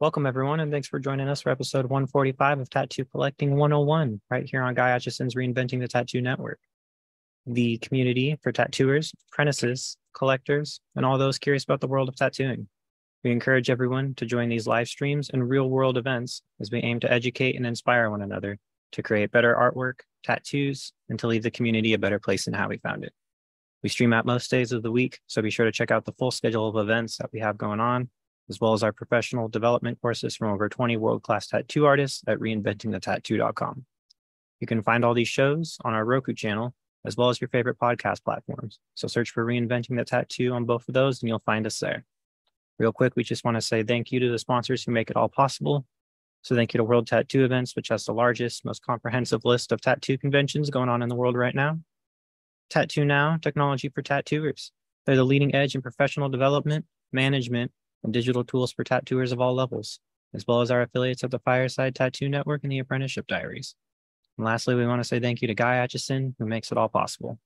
Welcome, everyone, and thanks for joining us for episode 145 of Tattoo Collecting 101, right here on Guy Aitchison's Reinventing the Tattoo Network. The community for tattooers, apprentices, collectors, and all those curious about the world of tattooing. We encourage everyone to join these live streams and real world events as we aim to educate and inspire one another to create better artwork, tattoos, and to leave the community a better place than how we found it. We stream out most days of the week, so be sure to check out the full schedule of events that we have going on as well as our professional development courses from over 20 world class tattoo artists at reinventingthetattoo.com. You can find all these shows on our Roku channel, as well as your favorite podcast platforms. So search for Reinventing the Tattoo on both of those, and you'll find us there. Real quick, we just want to say thank you to the sponsors who make it all possible. So thank you to World Tattoo Events, which has the largest, most comprehensive list of tattoo conventions going on in the world right now. Tattoo Now, technology for tattooers. They're the leading edge in professional development, management, and digital tools for tattooers of all levels, as well as our affiliates at the Fireside Tattoo Network and the Apprenticeship Diaries. And lastly, we want to say thank you to Guy Aitchison, who makes it all possible.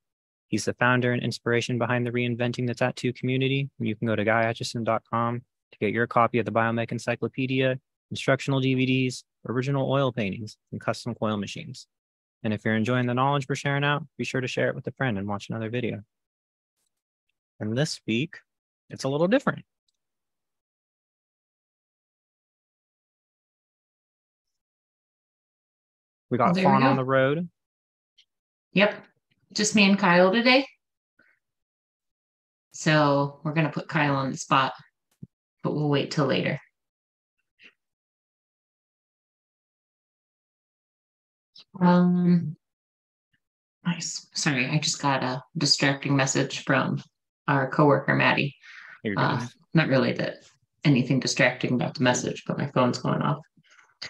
He's the founder and inspiration behind the Reinventing the Tattoo community. You can go to guyaitchison.com to get your copy of the Biomech Encyclopedia, instructional DVDs, original oil paintings, and custom coil machines. And if you're enjoying the knowledge we're sharing out, be sure to share it with a friend and watch another video. And this week, it's a little different. We got There we Fawn go. on the road. Yep. Just me and Kyle today. So we're going to put Kyle on the spot, but we'll wait till later. Um, nice. Sorry, I just got a distracting message from our coworker, Maddie. Uh, not really that anything distracting about the message, but my phone's going off.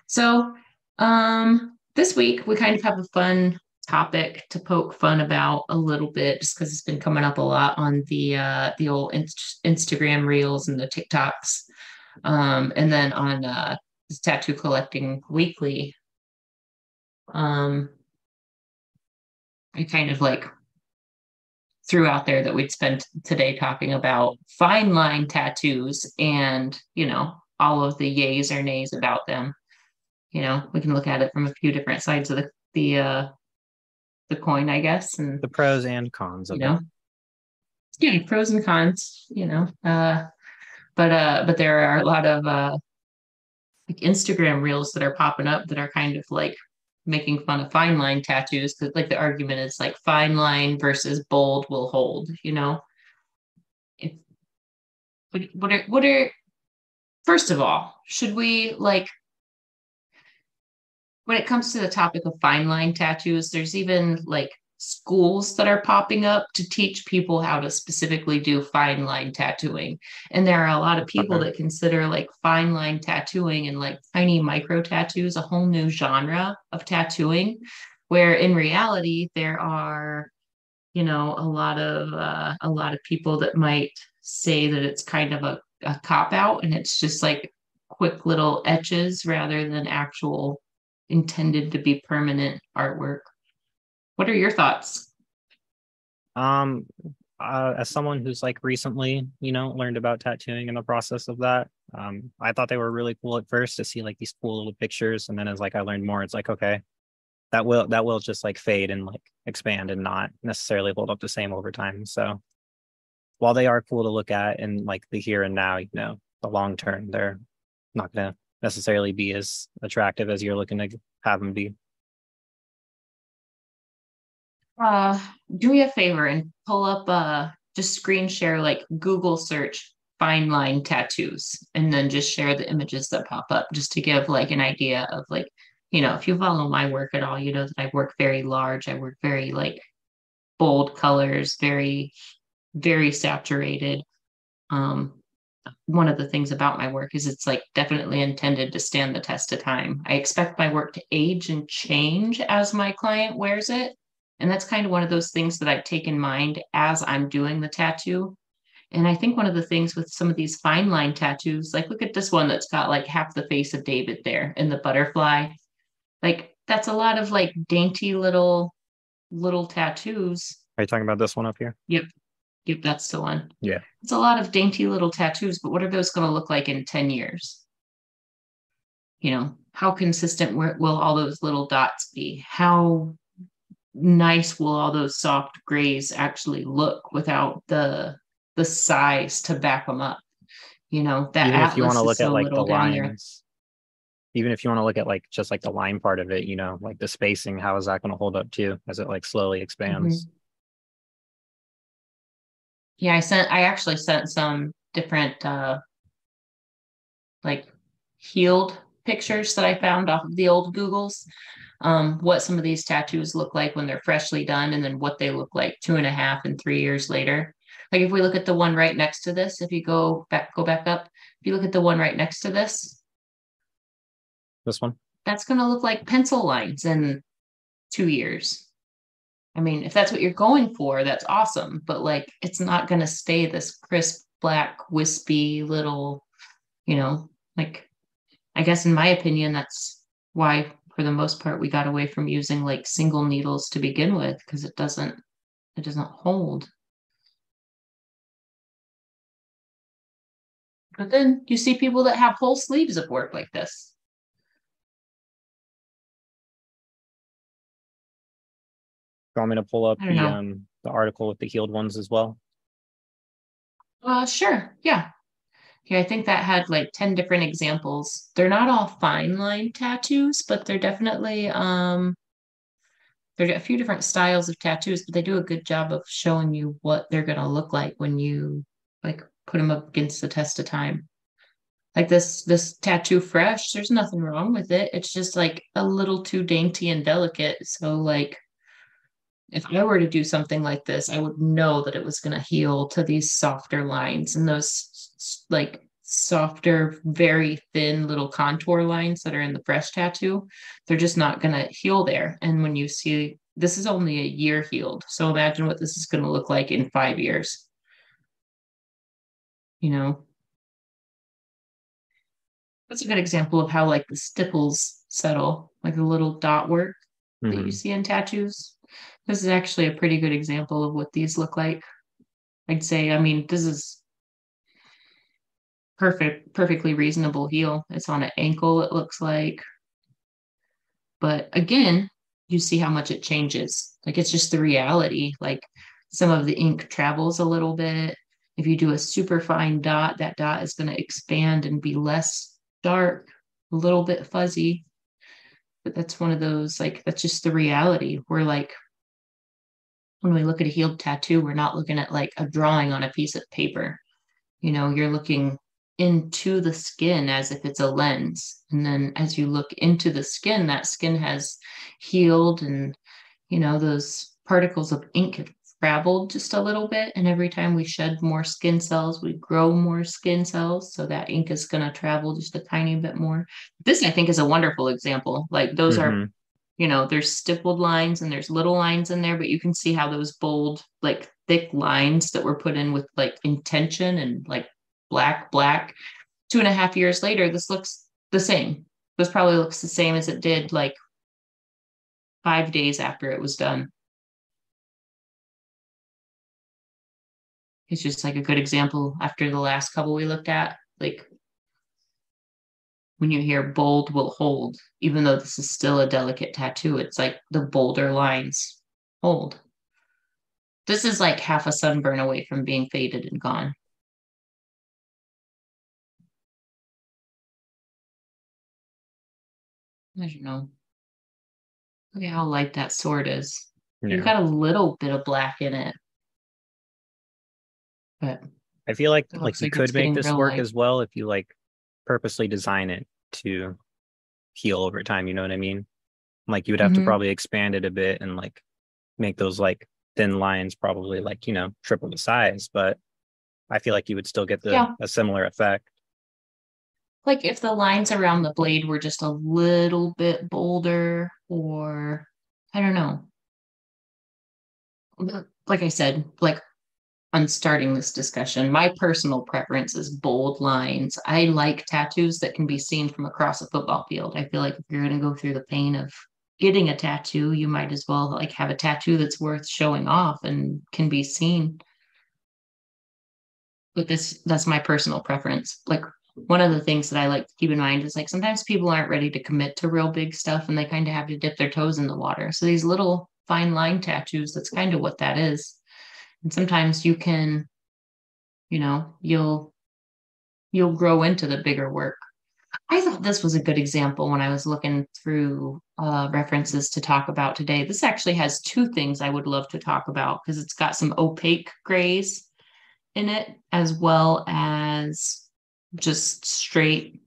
So, um, this week we kind of have a fun topic to poke fun about a little bit, just because it's been coming up a lot on the uh, the old inst- Instagram reels and the TikToks, um, and then on uh, tattoo collecting weekly. Um, I kind of like threw out there that we'd spend today talking about fine line tattoos and you know all of the yays or nays about them you know we can look at it from a few different sides of the the uh the coin i guess and the pros and cons of you know it. yeah pros and cons you know uh but uh but there are a lot of uh like instagram reels that are popping up that are kind of like making fun of fine line tattoos because like the argument is like fine line versus bold will hold you know if what, what are what are first of all should we like when it comes to the topic of fine line tattoos there's even like schools that are popping up to teach people how to specifically do fine line tattooing and there are a lot of people Okay. that consider like fine line tattooing and like tiny micro tattoos a whole new genre of tattooing where in reality there are you know a lot of uh, a lot of people that might say that it's kind of a, a cop out and it's just like quick little etches rather than actual intended to be permanent artwork. What are your thoughts? Um, uh, as someone who's like recently, you know, learned about tattooing and the process of that, um, I thought they were really cool at first to see like these cool little pictures, and then as like I learned more, it's like okay, that will that will just like fade and like expand and not necessarily hold up the same over time. So while they are cool to look at and like the here and now, you know, the long term, they're not gonna necessarily be as attractive as you're looking to have them be. uh do me a favor and pull up uh just screen share like google search fine line tattoos and then just share the images that pop up just to give like an idea of like you know if you follow my work at all you know that i work very large i work very like bold colors very very saturated um one of the things about my work is it's like definitely intended to stand the test of time i expect my work to age and change as my client wears it and that's kind of one of those things that I take in mind as I'm doing the tattoo. And I think one of the things with some of these fine line tattoos, like look at this one that's got like half the face of David there and the butterfly. Like that's a lot of like dainty little little tattoos. Are you talking about this one up here? Yep, that's the one. Yeah. It's a lot of dainty little tattoos, but what are those going to look like in 10 years? you know, how consistent will all those little dots be? How nice will all those soft grays actually look without the the size to back them up? You know, that even if you want to look at like the lines, even if you want to look at like just like the line part of it, you know, like the spacing, how is that going to hold up too as it like slowly expands? Mm-hmm. Yeah, I sent I actually sent some different uh like healed pictures that I found off of the old Googles. Um, what some of these tattoos look like when they're freshly done, and then what they look like two and a half and three years later. Like if we look at the one right next to this, if you go back, go back up, if you look at the one right next to this, this one, that's going to look like pencil lines in two years. I mean, if that's what you're going for, that's awesome. But like, it's not going to stay this crisp, black, wispy little, you know, like, I guess in my opinion, that's why, for the most part, we got away from using like single needles to begin with because it doesn't, it doesn't hold. But then you see people that have whole sleeves of work like this. Want me to pull up the um the article with the healed ones as well? Uh sure. Yeah. Yeah, I think that had like 10 different examples. They're not all fine line tattoos, but they're definitely um there are a few different styles of tattoos, but they do a good job of showing you what they're gonna look like when you like put them up against the test of time. Like this this tattoo fresh, there's nothing wrong with it. It's just like a little too dainty and delicate. So like if I were to do something like this, I would know that it was going to heal to these softer lines and those like softer, very thin little contour lines that are in the fresh tattoo. They're just not going to heal there. And when you see this is only a year healed. So imagine what this is going to look like in five years. You know, that's a good example of how like the stipples settle, like the little dot work mm-hmm. that you mm-hmm. see in tattoos this is actually a pretty good example of what these look like. I'd say, I mean, this is perfect, perfectly reasonable heel. It's on an ankle, it looks like. But again, you see how much it changes. Like it's just the reality. Like some of the ink travels a little bit. If you do a super fine dot, that dot is going to expand and be less dark, a little bit fuzzy. But that's one of those, like, that's just the reality. We're like, when we look at a healed tattoo, we're not looking at like a drawing on a piece of paper. You know, you're looking into the skin as if it's a lens. And then as you look into the skin, that skin has healed and, you know, those particles of ink have traveled just a little bit. And every time we shed more skin cells, we grow more skin cells. So that ink is going to travel just a tiny bit more. This, I think, is a wonderful example. Like those mm-hmm. are you know there's stippled lines and there's little lines in there but you can see how those bold like thick lines that were put in with like intention and like black black two and a half years later this looks the same this probably looks the same as it did like five days after it was done it's just like a good example after the last couple we looked at like when you hear bold will hold, even though this is still a delicate tattoo, it's like the bolder lines hold. This is like half a sunburn away from being faded and gone. I don't know. Look at how light that sword is. Yeah. You've got a little bit of black in it. But I feel like like you like could make this work light. as well if you like purposely design it to heal over time. You know what I mean? Like you would have mm-hmm. to probably expand it a bit and like make those like thin lines probably like, you know, triple the size, but I feel like you would still get the yeah. a similar effect. Like if the lines around the blade were just a little bit bolder or I don't know. Like I said, like on starting this discussion. My personal preference is bold lines. I like tattoos that can be seen from across a football field. I feel like if you're going to go through the pain of getting a tattoo, you might as well like have a tattoo that's worth showing off and can be seen. But this that's my personal preference. Like one of the things that I like to keep in mind is like sometimes people aren't ready to commit to real big stuff and they kind of have to dip their toes in the water. So these little fine line tattoos, that's kind of what that is. And sometimes you can, you know, you'll you'll grow into the bigger work. I thought this was a good example when I was looking through uh, references to talk about today. This actually has two things I would love to talk about because it's got some opaque grays in it as well as just straight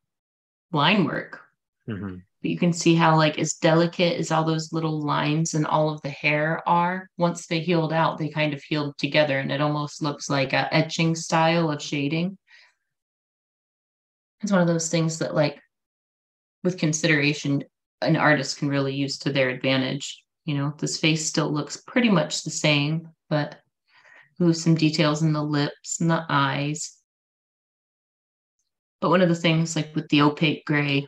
line work. Mm-hmm. But you can see how like as delicate as all those little lines and all of the hair are, once they healed out, they kind of healed together and it almost looks like a etching style of shading. It's one of those things that like with consideration an artist can really use to their advantage. You know, this face still looks pretty much the same, but with some details in the lips and the eyes. But one of the things, like with the opaque gray,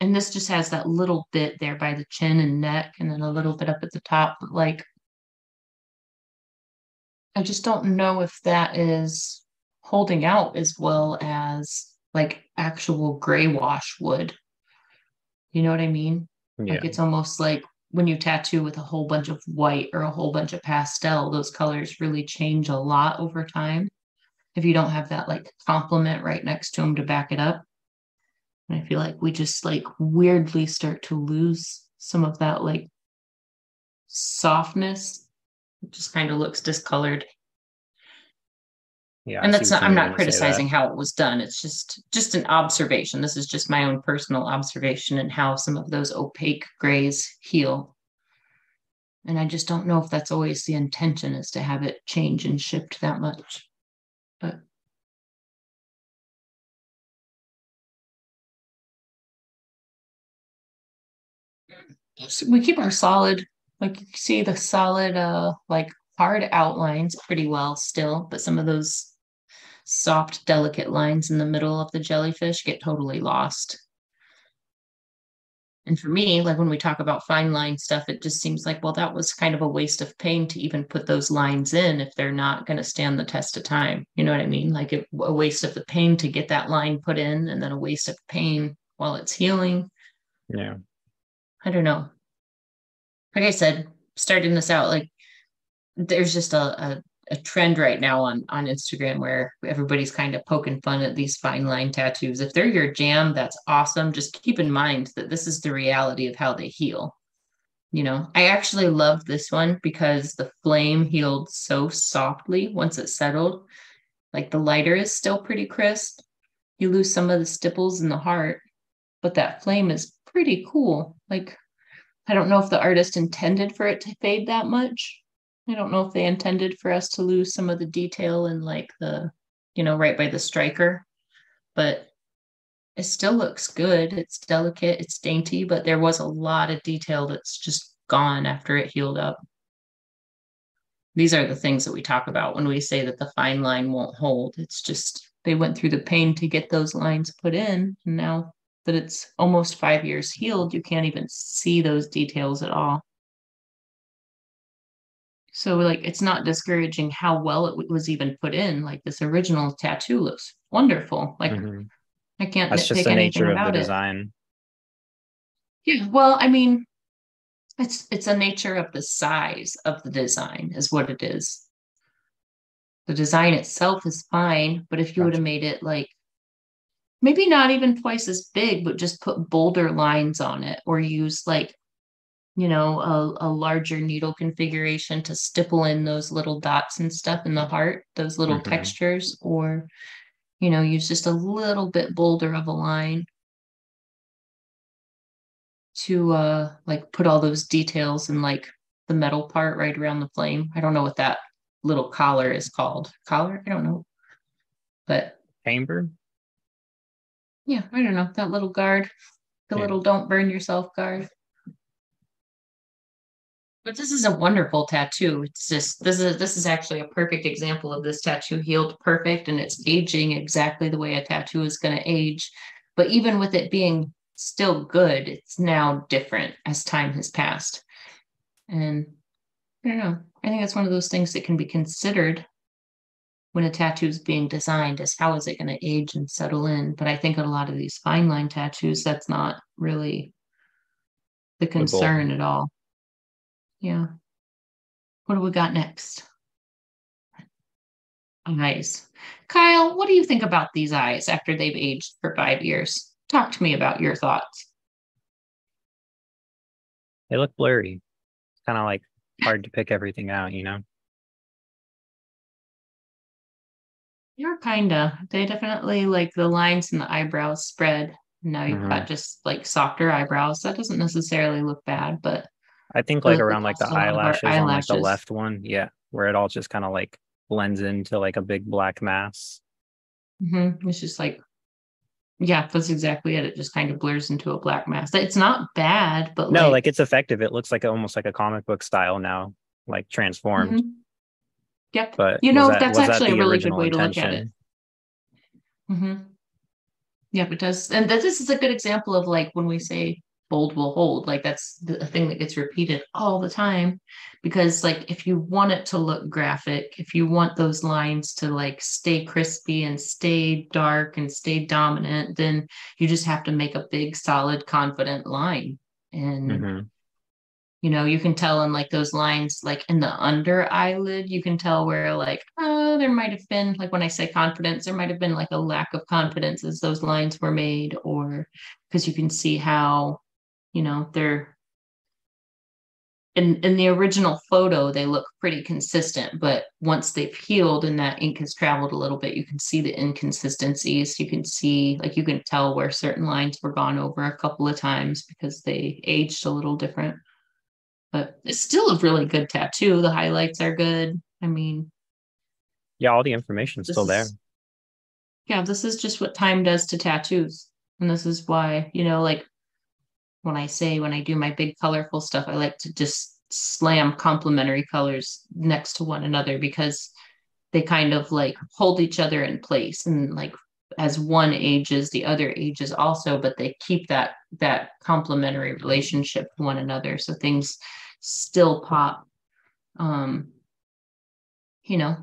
and this just has that little bit there by the chin and neck, and then a little bit up at the top, but like, I just don't know if that is holding out as well as like actual gray wash would. You know what I mean? Yeah. Like it's almost like when you tattoo with a whole bunch of white or a whole bunch of pastel, those colors really change a lot over time. If you don't have that like complement right next to them to back it up. And I feel like we just like weirdly start to lose some of that like softness. It just kind of looks discolored. Yeah. and that's not i'm not criticizing how it was done. It's just just an observation. This is just my own personal observation and how some of those opaque grays heal. And i just don't know if that's always the intention is to have it change and shift that much. But we keep our solid like you see the solid uh like hard outlines pretty well still but some of those soft, delicate lines in the middle of the jellyfish get totally lost. And for me, like when we talk about fine line stuff, it just seems like, well, that was kind of a waste of pain to even put those lines in if they're not going to stand the test of time. You know what I mean? Like it, a waste of the pain to get that line put in, and then a waste of pain while it's healing. Yeah. I don't know. Like I said, starting this out, like there's just a, a a trend right now on on Instagram where everybody's kind of poking fun at these fine line tattoos. If they're your jam, that's awesome. Just keep in mind that this is the reality of how they heal. You know, I actually loved this one because the flame healed so softly once it settled. Like the lighter is still pretty crisp. You lose some of the stipples in the heart, but that flame is pretty cool. Like I don't know if the artist intended for it to fade that much, I don't know if they intended for us to lose some of the detail in like the, you know, right by the striker, but it still looks good. It's delicate, it's dainty, but there was a lot of detail that's just gone after it healed up. These are the things that we talk about when we say that the fine line won't hold. It's just they went through the pain to get those lines put in. And now that it's almost five years healed, you can't even see those details at all. So like it's not discouraging how well it was even put in. Like this original tattoo looks wonderful. Like Mhm. I can't That's just the nature of the about it. design. Yeah, well, I mean, it's it's a nature of the size of the design is what it is. The design itself is fine, but if you would have made it like maybe not even twice as big, but just put bolder lines on it or use like you know, a, a larger needle configuration to stipple in those little dots and stuff in the heart, those little Mhm. textures, or, you know, use just a little bit bolder of a line to uh like put all those details in like the metal part right around the flame. I don't know what that little collar is called. Collar? I don't know. But Chamber? Yeah, I don't know. That little guard, the Yeah. little don't burn yourself guard. But this is a wonderful tattoo. It's just this is this is actually a perfect example of this tattoo healed perfect and it's aging exactly the way a tattoo is going to age. But even with it being still good, it's now different as time has passed. And I don't know. I think that's one of those things that can be considered when a tattoo is being designed is how is it going to age and settle in? But i think in a lot of these fine line tattoos that's not really the concern at all. Yeah. What do we got next? Eyes. Kyle what do you think about these eyes after they've aged for five years? Talk to me about your thoughts. They look blurry. it's Kind of like hard to pick everything out, you know? You're kinda. They definitely like the lines and the eyebrows spread. Now you've Mhm. got just like softer eyebrows. That doesn't necessarily look bad, but I think like around like the also a lot of our eyelashes on like the left one. Yeah. Where it all just kind of like blends into like a big black mass. mhm, it's just like, yeah, that's exactly it. It just kind of blurs into a black mass. It's not bad, but No, like, like it's effective. It looks like almost like a comic book style now, like transformed. mhm. Yep. But You know, that- that's was that actually a really good way to look at it. intention? hmm Yep, it does. And that this is a good example of like when we say bold will hold, like that's the a thing that gets repeated all the time. Because like if you want it to look graphic, if you want those lines to like stay crispy and stay dark and stay dominant, then you just have to make a big, solid, confident line. And Mhm. You know you can tell in like those lines like in the under eyelid you can tell where like oh there might have been like when i say confidence there might have been like a lack of confidence as those lines were made or because you can see how you know they're in in the original photo they look pretty consistent but once they've healed and that ink has traveled a little bit you can see the inconsistencies. You can see like you can tell where certain lines were gone over a couple of times because they aged a little different but it's still a really good tattoo. The highlights are good. I mean, Yeah, all the information's this still there. is- yeah, this is just what time does to tattoos. And this is why, you know, like when I say when I do my big colorful stuff, I like to just slam complementary colors next to one another because they kind of like hold each other in place and like as one ages the other ages also but they keep that that complementary relationship to one another so things still pop. Um you know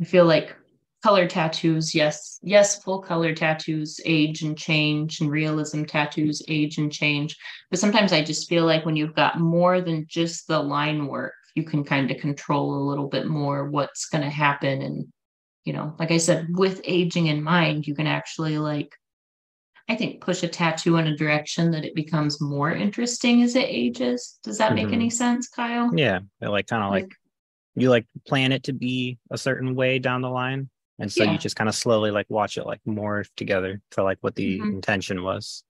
i feel like color tattoos yes yes full color tattoos age and change and realism tattoos age and change. But sometimes i just feel like when you've got more than just the line work you can kind of control a little bit more what's going to happen. And you know like i said with aging in mind you can actually like i think push a tattoo in a direction that it becomes more interesting as it ages does that make Mhm. any sense kyle Yeah. Like kind of like you like plan it to be a certain way down the line. And so Yeah. you just kind of slowly like watch it like morph together to like what the Mhm. intention was.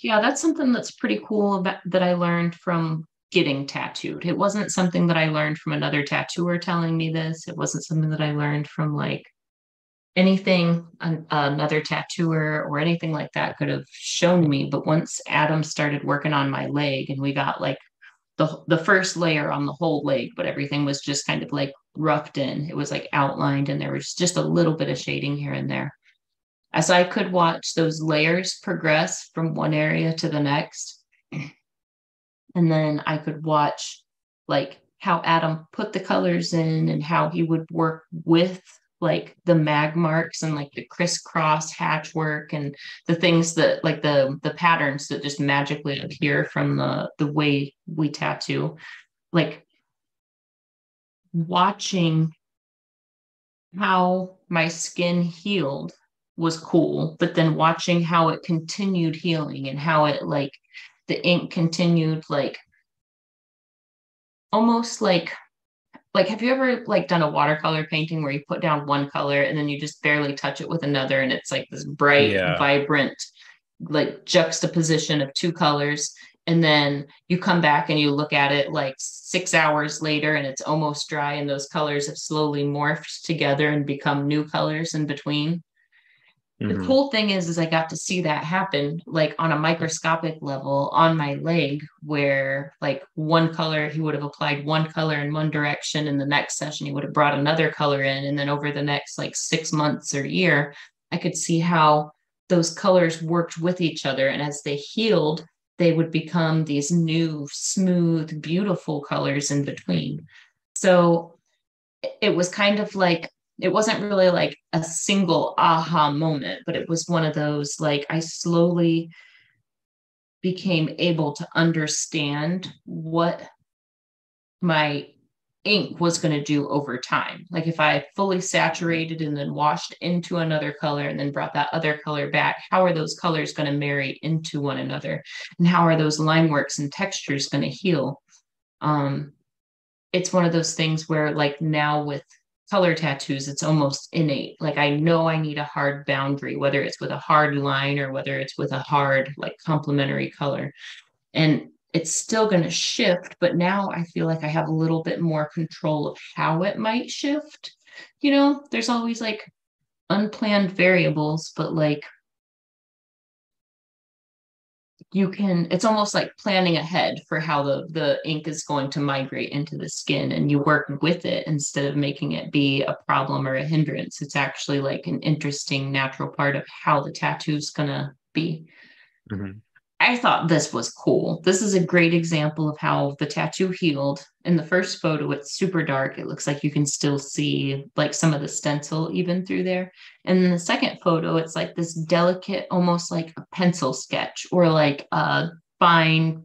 Yeah, that's something that's pretty cool about that I learned from getting tattooed. It wasn't something that I learned from another tattooer telling me this. It wasn't something that I learned from like anything an, another tattooer or anything like that could have shown me. But once Adam started working on my leg and we got like the the first layer on the whole leg, but everything was just kind of like roughed in. It was like outlined and there was just a little bit of shading here and there as I could watch those layers progress from one area to the next. And then I could watch like how Adam put the colors in and how he would work with like the mag marks and like the crisscross hatch work and the things that like the the patterns that just magically appear from the the way we tattoo. Like watching how my skin healed was cool but then watching how it continued healing and how it like the ink continued like almost like like have you ever like done a watercolor painting where you put down one color and then you just barely touch it with another and it's like this bright Yeah. vibrant like juxtaposition of two colors and then you come back and you look at it like six hours later and it's almost dry and those colors have slowly morphed together and become new colors in between the Mhm. cool thing is is i got to see that happen like on a microscopic level on my leg where like one color he would have applied one color in one direction and the next session he would have brought another color in and then over the next like six months or year i could see how those colors worked with each other and as they healed they would become these new smooth beautiful colors in between so it was kind of like it wasn't really like a single aha moment, but it was one of those like I slowly became able to understand what my ink was going to do over time. Like if I fully saturated and then washed into another color and then brought that other color back, how are those colors going to marry into one another? And how are those line works and textures going to heal? Um, it's one of those things where like now with color tattoos, it's almost innate. Like I know I need a hard boundary, whether it's with a hard line or whether it's with a hard, like complementary color. And it's still going to shift, but now I feel like I have a little bit more control of how it might shift. You know, there's always like unplanned variables, but like you can it's almost like planning ahead for how the the ink is going to migrate into the skin and you work with it instead of making it be a problem or a hindrance it's actually like an interesting natural part of how the tattoo is going to be mm-hmm. I thought this was cool. This is a great example of how the tattoo healed. In the first photo, it's super dark. It looks like you can still see like some of the stencil even through there. And in the second photo, it's like this delicate, almost like a pencil sketch or like a fine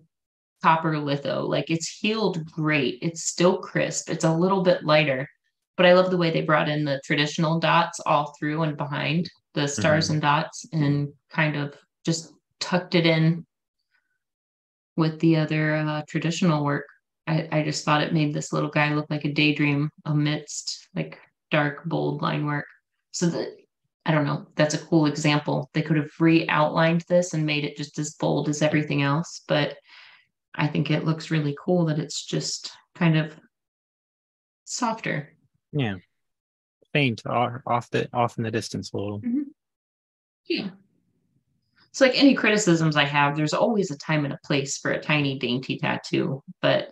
copper litho. Like it's healed great. It's still crisp. It's a little bit lighter, but I love the way they brought in the traditional dots all through and behind the stars mm-hmm. and dots and kind of just tucked it in with the other uh, traditional work. I, I just thought it made this little guy look like a daydream amidst like dark, bold line work. So that I don't know, that's a cool example. They could have re-outlined this and made it just as bold as everything else, but I think it looks really cool that it's just kind of softer. Yeah. Faint off the off in the distance a little. Mm-hmm. Yeah. So, like any criticisms I have, there's always a time and a place for a tiny, dainty tattoo. But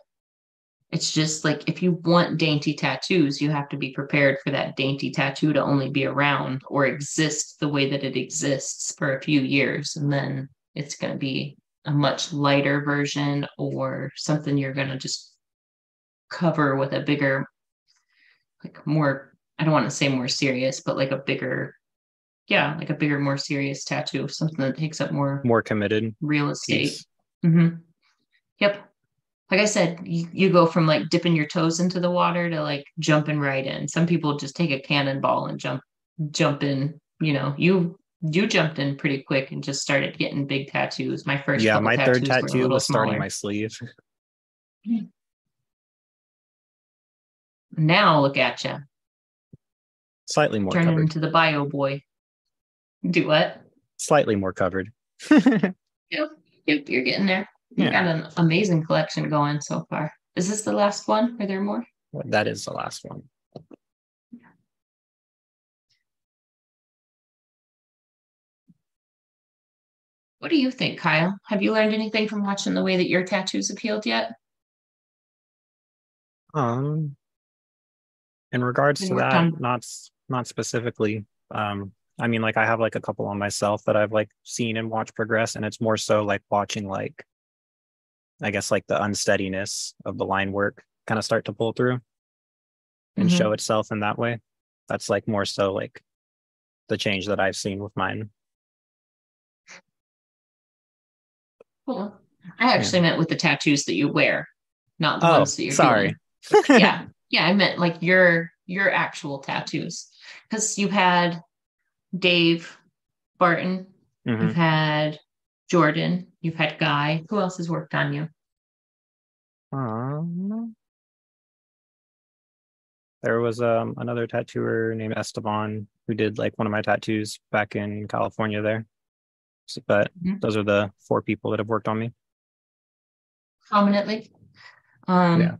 it's just like if you want dainty tattoos, you have to be prepared for that dainty tattoo to only be around or exist the way that it exists for a few years. And then it's going to be a much lighter version or something you're going to just cover with a bigger, like more, I don't want to say more serious, but like a bigger yeah, like a bigger, more serious tattoo, something that takes up more more committed real estate. Mm-hmm. Yep. Like I said, you, you go from like dipping your toes into the water to like jumping right in. Some people just take a cannonball and jump jump in. You know, you you jumped in pretty quick and just started getting big tattoos. My first yeah, my third tattoo was starting my sleeve. Now look at you. Slightly more turning into the bio boy. Do what? Slightly more covered. yep, yep, you're getting there. You yeah. got an amazing collection going so far. Is this the last one? Are there more? That is the last one. What do you think, Kyle? Have you learned anything from watching the way that your tattoos have healed yet? Um, in regards to that, on- not not specifically. Um, I mean, like I have like a couple on myself that I've like seen and watched progress, and it's more so like watching like I guess like the unsteadiness of the line work kind of start to pull through and mm-hmm. show itself in that way. That's like more so like the change that I've seen with mine. Cool. I actually yeah. meant with the tattoos that you wear, not the oh, ones that you're sorry. yeah. Yeah. I meant like your your actual tattoos. Because you had Dave Barton. Mm-hmm. You've had Jordan. You've had Guy. Who else has worked on you? Um, there was um, another tattooer named Esteban who did like one of my tattoos back in California there. So, but mm-hmm. those are the four people that have worked on me. Prominently. Um, yeah.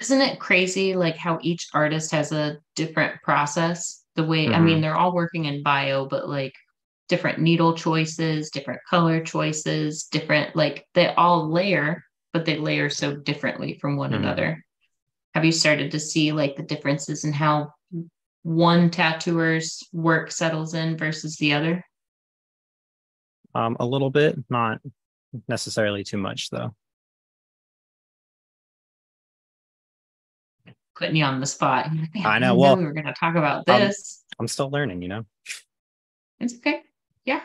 Isn't it crazy like how each artist has a different process? The way mm-hmm. i mean mm-hmm. they're all working in bio but like different needle choices different color choices different like they all layer but they layer so differently from one mm-hmm. another have you started to see like the differences in how one tattooer's work settles in versus the other um a little bit not necessarily too much though putting you on the spot. Like, I know, well, we were going to talk about um, this. I'm still learning, you know. it's okay. Yeah.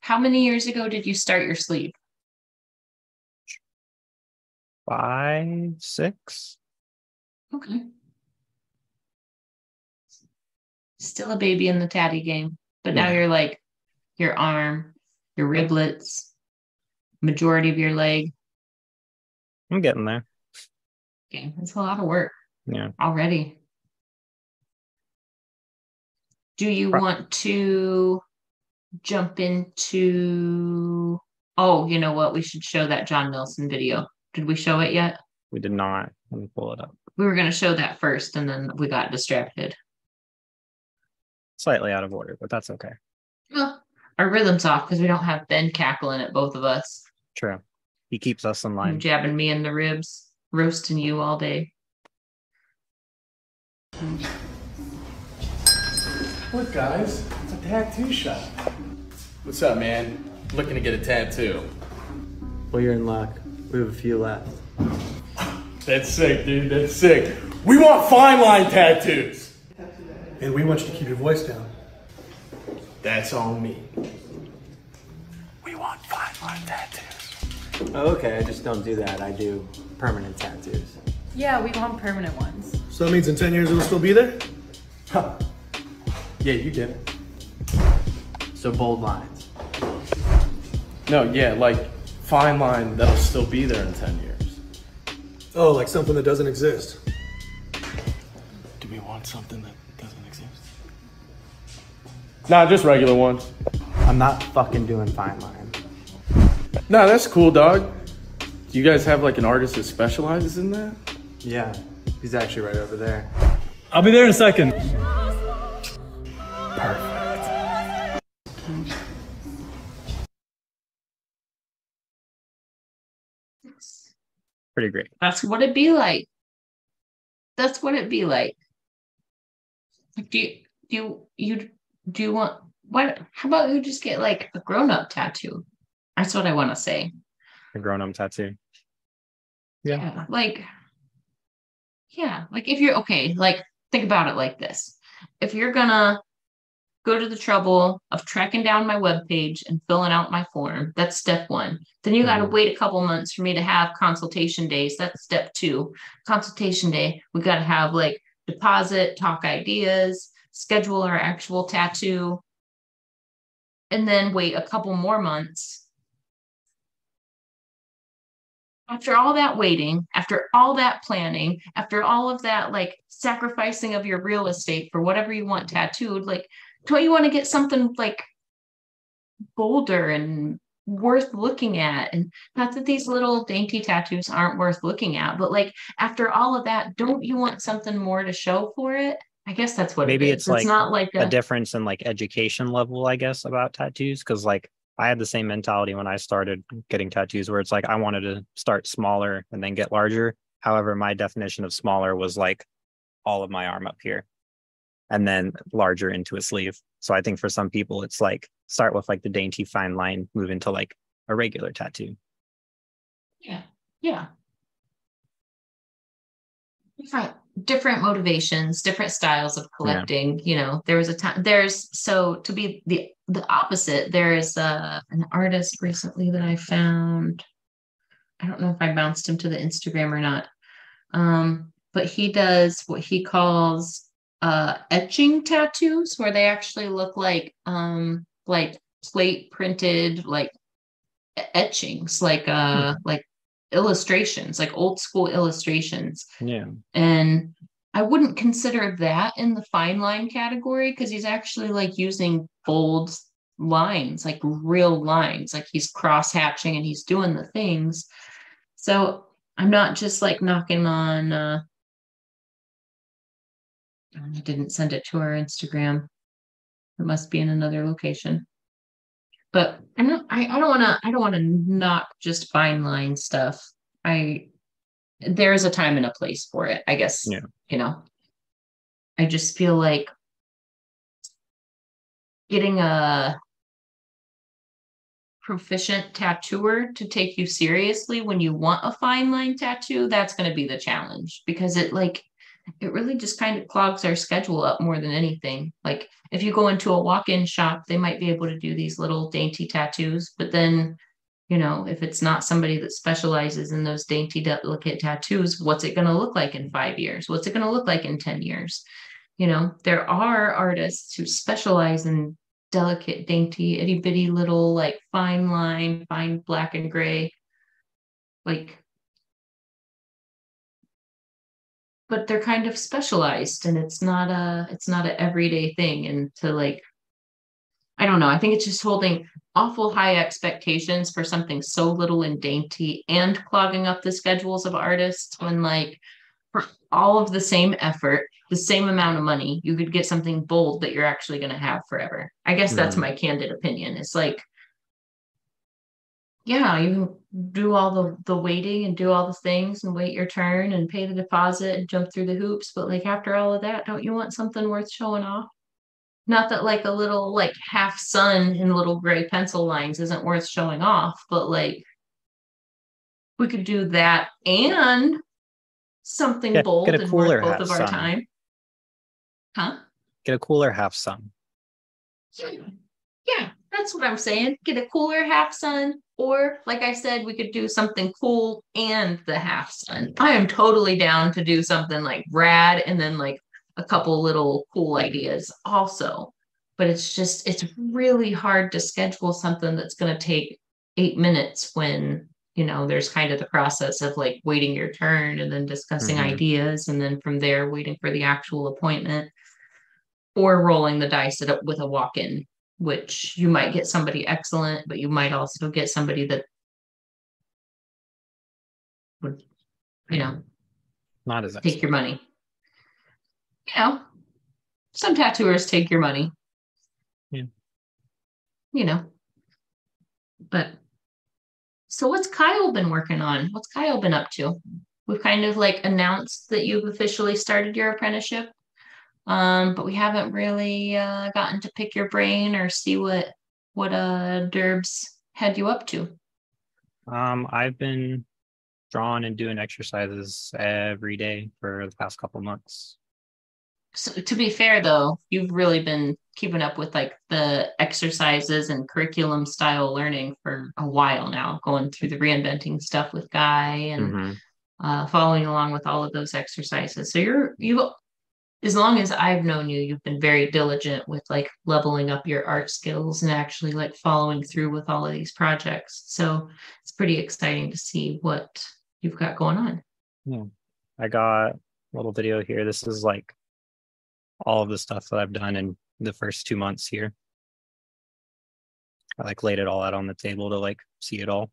How many years ago did you start your sleeve? Five, six. Okay. Still a baby in the tatty game, but now you're like your arm, your riblets, majority of your leg. I'm getting there. Okay, it's a lot of work Yeah. already. Do you want to jump into? Oh, you know what? We should show that John Nelson video. Did we show it yet? We did not. Let me pull it up. We were going to show that first, and then we got distracted. Slightly out of order, but that's okay. Well, our rhythm's off because we don't have Ben cackling at both of us. True. He keeps us in line. jabbing me in the ribs, roasting you all day. Look, guys, it's a tattoo shop. What's up, man? Looking to get a tattoo. Well, you're in luck. We have a few left. That's sick, dude. That's sick. We want fine line tattoos. And we want you to keep your voice down. That's on me. We want fine line tattoos. Oh, okay, I just don't do that. I do permanent tattoos. Yeah, we want permanent ones. So that means in 10 years it'll still be there? Huh. Yeah, you get it. So bold lines. No, yeah, like fine line that'll still be there in 10 years. Oh, like something that doesn't exist. Do we want something that doesn't exist? Nah, just regular ones. I'm not fucking doing fine line. Nah, that's cool, dog. Do you guys have like an artist that specializes in that? Yeah, he's actually right over there. I'll be there in a second. Perfect. Pretty great. That's what it'd be like. That's what it'd be like. Like, Do you do you, you do you want what? How about you just get like a grown up tattoo? That's what I want to say. A grown up tattoo. Yeah. Yeah, like yeah, like if you're okay, like think about it like this. If you're gonna go to the trouble of tracking down my webpage and filling out my form, that's step one. Then you got to Mhm. wait a couple months for me to have consultation days. That's step two. Consultation day, we got to have like deposit, talk ideas, schedule our actual tattoo, and then wait a couple more months after all that waiting, after all that planning, after all of that like sacrificing of your real estate for whatever you want tattooed, like don't you want to get something like bolder and worth looking at? And not that these little dainty tattoos aren't worth looking at, but like after all of that, don't you want something more to show for it? I guess that's what Maybe it it's like not like a a, difference in like education level, I guess, about tattoos. Cause like I had the same mentality when I started getting tattoos where it's like I wanted to start smaller and then get larger. However, my definition of smaller was like all of my arm up here and then larger into a sleeve. So I think for some people, it's like start with like the dainty fine line, move into like a regular tattoo. Yeah, yeah. Different different motivations, different styles of collecting. You know, there was a time there's so to be the the opposite, there's uh an artist recently that I found. I don't know if I bounced him to the Instagram or not. Um, but he does what he calls uh etching tattoos where they actually look like um like plate printed like etchings like uh like illustrations like old school illustrations Yeah. and i wouldn't consider that in the fine line category because he's actually like using bold lines like real lines like he's cross hatching and he's doing the things so i'm not just like knocking on uh I didn't send it to our Instagram. It must be in another location. But I don't I, I don't wanna I don't wanna knock just fine line stuff. I there's a time and a place for it, I guess. Yeah. You know. I just feel like getting a proficient tattooer to take you seriously when you want a fine line tattoo, that's going to be the challenge because it like it really just kind of clogs our schedule up more than anything. Like if you go into a walk-in shop, they might be able to do these little dainty tattoos, but then you know, if it's not somebody that specializes in those dainty, delicate tattoos, what's it going to look like in five years? What's it going to look like in 10 years? You know, there are artists who specialize in delicate, dainty, itty bitty little, like fine line, fine black and gray, like, but they're kind of specialized and it's not a, it's not an everyday thing. And to like, I don't know. I think it's just holding awful high expectations for something so little and dainty and clogging up the schedules of artists when like for all of the same effort the same amount of money you could get something bold that you're actually going to have forever i guess that's mm. my candid opinion it's like yeah you do all the the waiting and do all the things and wait your turn and pay the deposit and jump through the hoops but like after all of that don't you want something worth showing off not that like a little like half sun in little gray pencil lines isn't worth showing off, but like we could do that and something get, bold get and worth both of our sun. time. Huh? Get a cooler half sun. Yeah, that's what I'm saying. Get a cooler half sun, or like I said, we could do something cool and the half sun. I am totally down to do something like rad and then like a couple little cool ideas also. But it's just, it's really hard to schedule something that's going to take eight minutes when, you know, there's kind of the process of like waiting your turn and then discussing mm-hmm. ideas. And then from there, waiting for the actual appointment or rolling the dice with a walk in, which you might get somebody excellent, but you might also get somebody that would, you know, not as take your money you know, some tattooers take your money. Yeah. You know. But so what's Kyle been working on? What's Kyle been up to? We've kind of like announced that you've officially started your apprenticeship. Um, but we haven't really uh, gotten to pick your brain or see what what uh Derbs had you up to. Um, I've been drawing and doing exercises every day for the past couple months so to be fair though you've really been keeping up with like the exercises and curriculum style learning for a while now going through the reinventing stuff with guy and mm-hmm. uh, following along with all of those exercises so you're you as long as i've known you you've been very diligent with like leveling up your art skills and actually like following through with all of these projects so it's pretty exciting to see what you've got going on yeah i got a little video here this is like all of the stuff that I've done in the first two months here. I like laid it all out on the table to like see it all.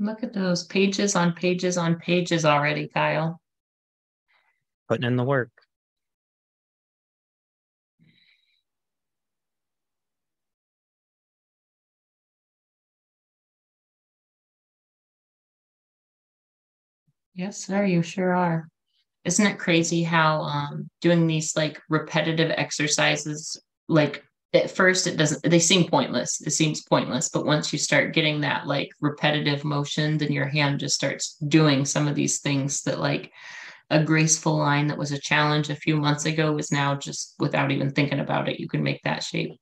Look at those pages on pages on pages already, Kyle. Putting in the work. Yes, sir, you sure are. Isn't it crazy how um, doing these like repetitive exercises, like at first it doesn't, they seem pointless. It seems pointless. But once you start getting that like repetitive motion, then your hand just starts doing some of these things that like a graceful line that was a challenge a few months ago is now just without even thinking about it, you can make that shape.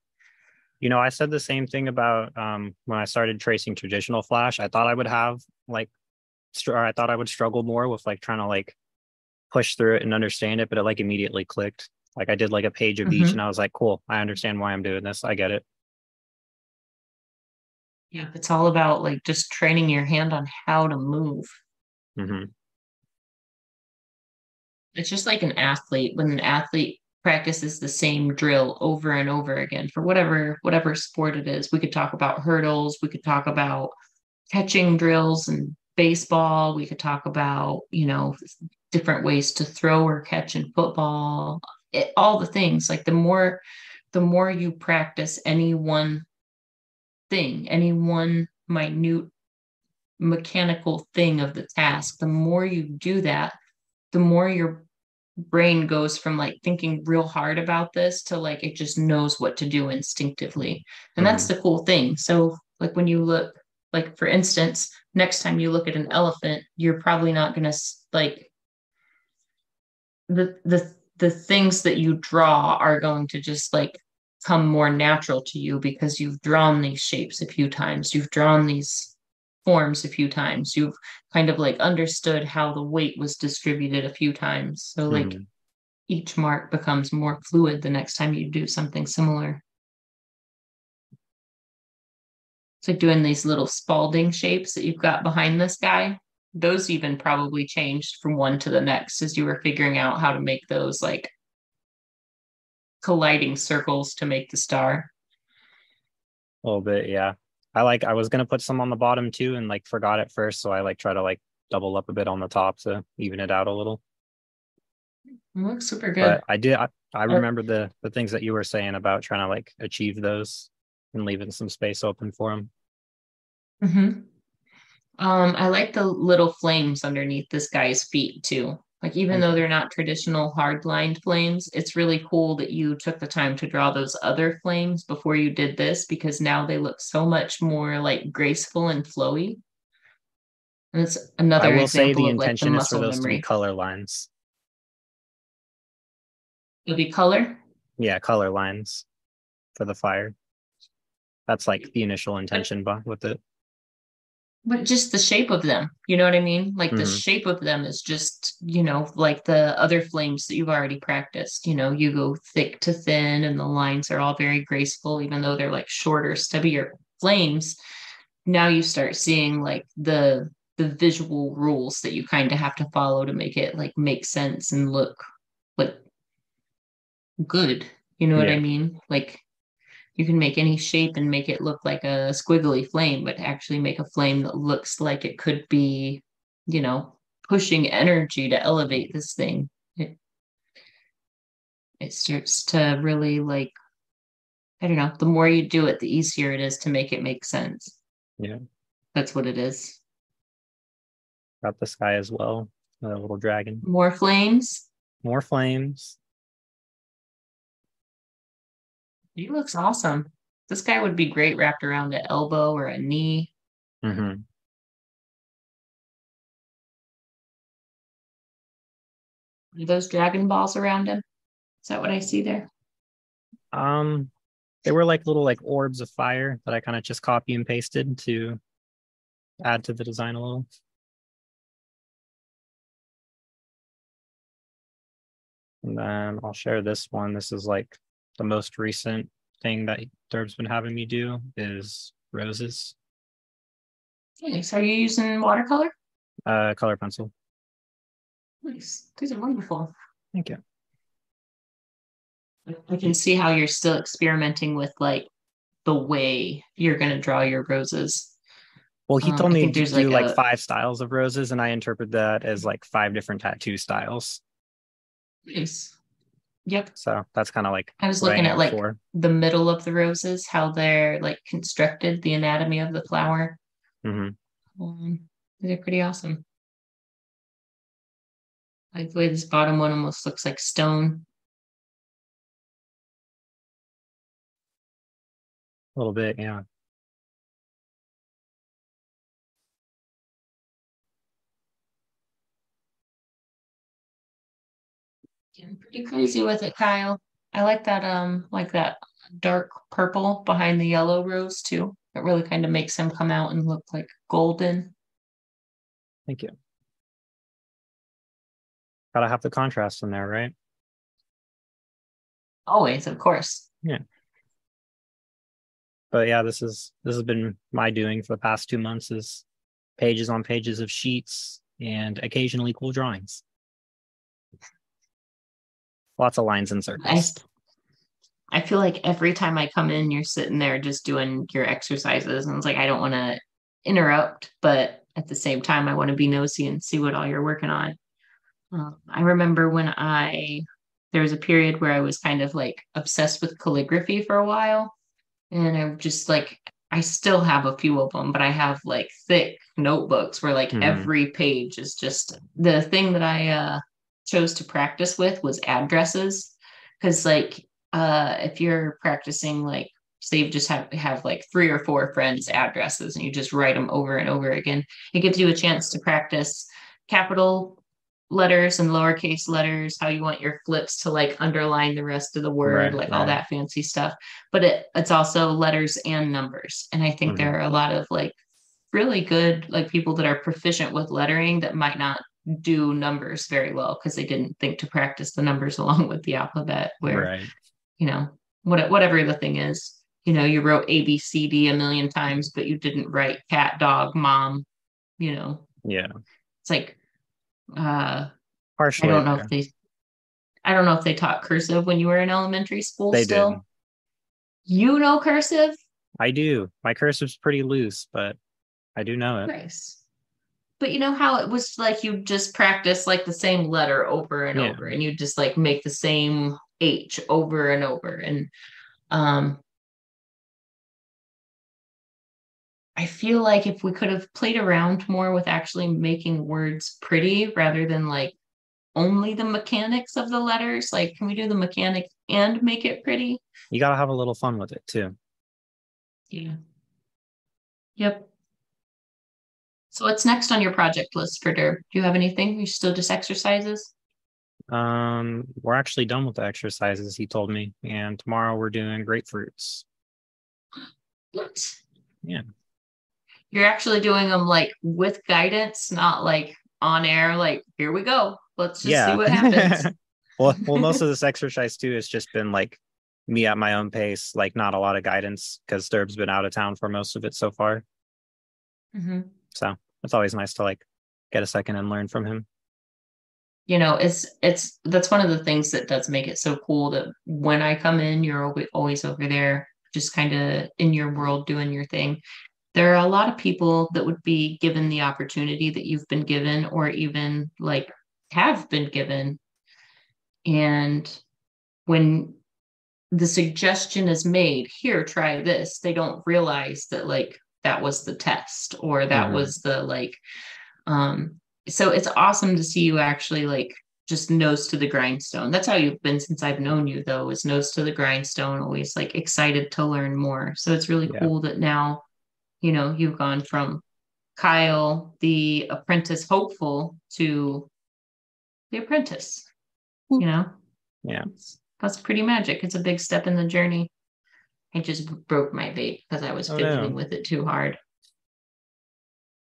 You know, I said the same thing about um, when I started tracing traditional flash. I thought I would have like str- I thought I would struggle more with like trying to like push through it and understand it, but it like immediately clicked. Like I did like a page of mm-hmm. each and I was like, cool, I understand why I'm doing this. I get it. Yeah, it's all about like just training your hand on how to move. Mm-hmm. It's just like an athlete. When an athlete practices the same drill over and over again for whatever whatever sport it is, we could talk about hurdles. We could talk about catching drills and baseball. We could talk about, you know, different ways to throw or catch in football, it, all the things. Like the more, the more you practice any one thing, any one minute mechanical thing of the task, the more you do that, the more your brain goes from like thinking real hard about this to like it just knows what to do instinctively. And mm-hmm. that's the cool thing. So, like when you look, like for instance, next time you look at an elephant, you're probably not going to like the the the things that you draw are going to just like come more natural to you because you've drawn these shapes a few times. You've drawn these forms a few times. You've kind of like understood how the weight was distributed a few times. So like Mhm. each mark becomes more fluid the next time you do something similar. It's like doing these little Spalding shapes that you've got behind this guy. Those even probably changed from one to the next as you were figuring out how to make those like colliding circles to make the star. A little bit, yeah. I like I was gonna put some on the bottom too and like forgot at first, so I like try to like double up a bit on the top to even it out a little. It looks super good. But I did I, I Uh, remember the the things that you were saying about trying to like achieve those and leaving some space open for them. hmm Um, I like the little flames underneath this guy's feet too. Like even though they're not traditional hard lined flames, it's really cool that you took the time to draw those other flames before you did this because now they look so much more like graceful and flowy. And it's another I will say the of like the intention is for those to be color lines. It'll be color. Yeah, color lines for the fire. That's like the initial intention with it. But just the shape of them you know what i mean? Like the Mhm. shape of them is just you know like the other flames that you've already practiced you know? You go thick to thin and the lines are all very graceful even though they're like shorter stubbier flames. Now you start seeing like the the visual rules that you kind of have to follow to make it like make sense and look like good you know what i mean? Like you can make any shape and make it look like a squiggly flame, but actually make a flame that looks like it could be, you know, pushing energy to elevate this thing. It, it starts to really like, I don't know, the more you do it, the easier it is to make it make sense. Yeah. That's what it is. Got the sky as well. A little dragon. More flames. More flames. He looks awesome. This guy would be great wrapped around an elbow or a knee. hmm Are those dragon balls around him? Is that what I see there? Um, they were like little like orbs of fire that I kind of just copy and pasted to add to the design a little. And then I'll share this one. This is like the most recent thing that Derb's been having me do is roses, Nice. Are you using watercolor? uh, color pencil. Nice. These are wonderful. Thank you. I can see how you're still experimenting with like the way you're going to draw your roses. Well, he Um, told I me to do like, like a- five styles of roses, and I interpret that as like five different tattoo styles. Nice. Yep. So that's kind of like I was looking at like for. the middle of the roses, how they're like constructed, the anatomy of the flower. Mm-hmm. Um, they're pretty awesome. Like the way this bottom one almost looks like stone. A little bit, yeah. Getting pretty crazy with it, Kyle. I like that um like that dark purple behind the yellow rose too. It really kind of makes him come out and look like golden. Thank you. Gotta have the contrast in there, right? Always, of course. Yeah. But yeah, this is this has been my doing for the past two months is pages on pages of sheets and occasionally cool drawings. Lots of lines and circles. I feel like every time I come in, you're sitting there just doing your exercises, and it's like I don't want to interrupt, but at the same time, I want to be nosy and see what all you're working on. Um, I remember when I there was a period where I was kind of like obsessed with calligraphy for a while, and I'm just like I still have a few of them, but I have like thick notebooks where like Mhm. every page is just the thing that I uh chose to practice with was addresses. Because like uh if you're practicing like say you just have have like three or four friends addresses and you just write them over and over again it gives you a chance to practice capital letters and lowercase letters how you want your flips to like underline the rest of the word Right, like all that fancy stuff. But it, it's also letters and numbers. And i think Mhm. there are a lot of like really good like people that are proficient with lettering that might not do numbers very well because they didn't think to practice the numbers along with the alphabet where Right. you know what, whatever the thing is you know you wrote a b c d a million times but you didn't write cat dog mom you know Yeah. it's like uh Partially. i don't know if they i don't know if they taught cursive when you were in elementary school They still did. you know cursive I do. My cursive's pretty loose, but I do know it. nice but you know how it was like you just practice like the same letter over and Yeah. over and you just like make the same h over and over and um I feel like if we could have played around more with actually making words pretty rather than like only the mechanics of the letters, like can we do the mechanic and make it pretty? You got to have a little fun with it too. Yeah. Yep. So what's next on your project list for DERB? Do you have anything? You still just exercises? Um, we're actually done with the exercises, he told me, and tomorrow we're doing grapefruits. What? Yeah. You're actually doing them like with guidance, not like on air, like here we go. Let's just yeah. see what happens. well, well, most of this exercise too has just been like me at my own pace, like not a lot of guidance because Derb's been out of town for most of it so far. Mhm. So it's always nice to like get a second and learn from him. you know it's it's that's one of the things that does make it so cool that when i come in you're always, over there just kind of in your world doing your thing there are a lot of people that would be given the opportunity that you've been given or even like have been given and when the suggestion is made here try this they don't realize that like that was the test or that Mhm. was the like um so it's awesome to see you actually like just nose to the grindstone that's how you've been since i've known you though is nose to the grindstone always like excited to learn more so it's really Yeah. cool that now you know you've gone from kyle the apprentice hopeful to the apprentice you know Yeah. That's pretty magic it's a big step in the journey i just broke my vape because i was Oh, fiddling no. with it too hard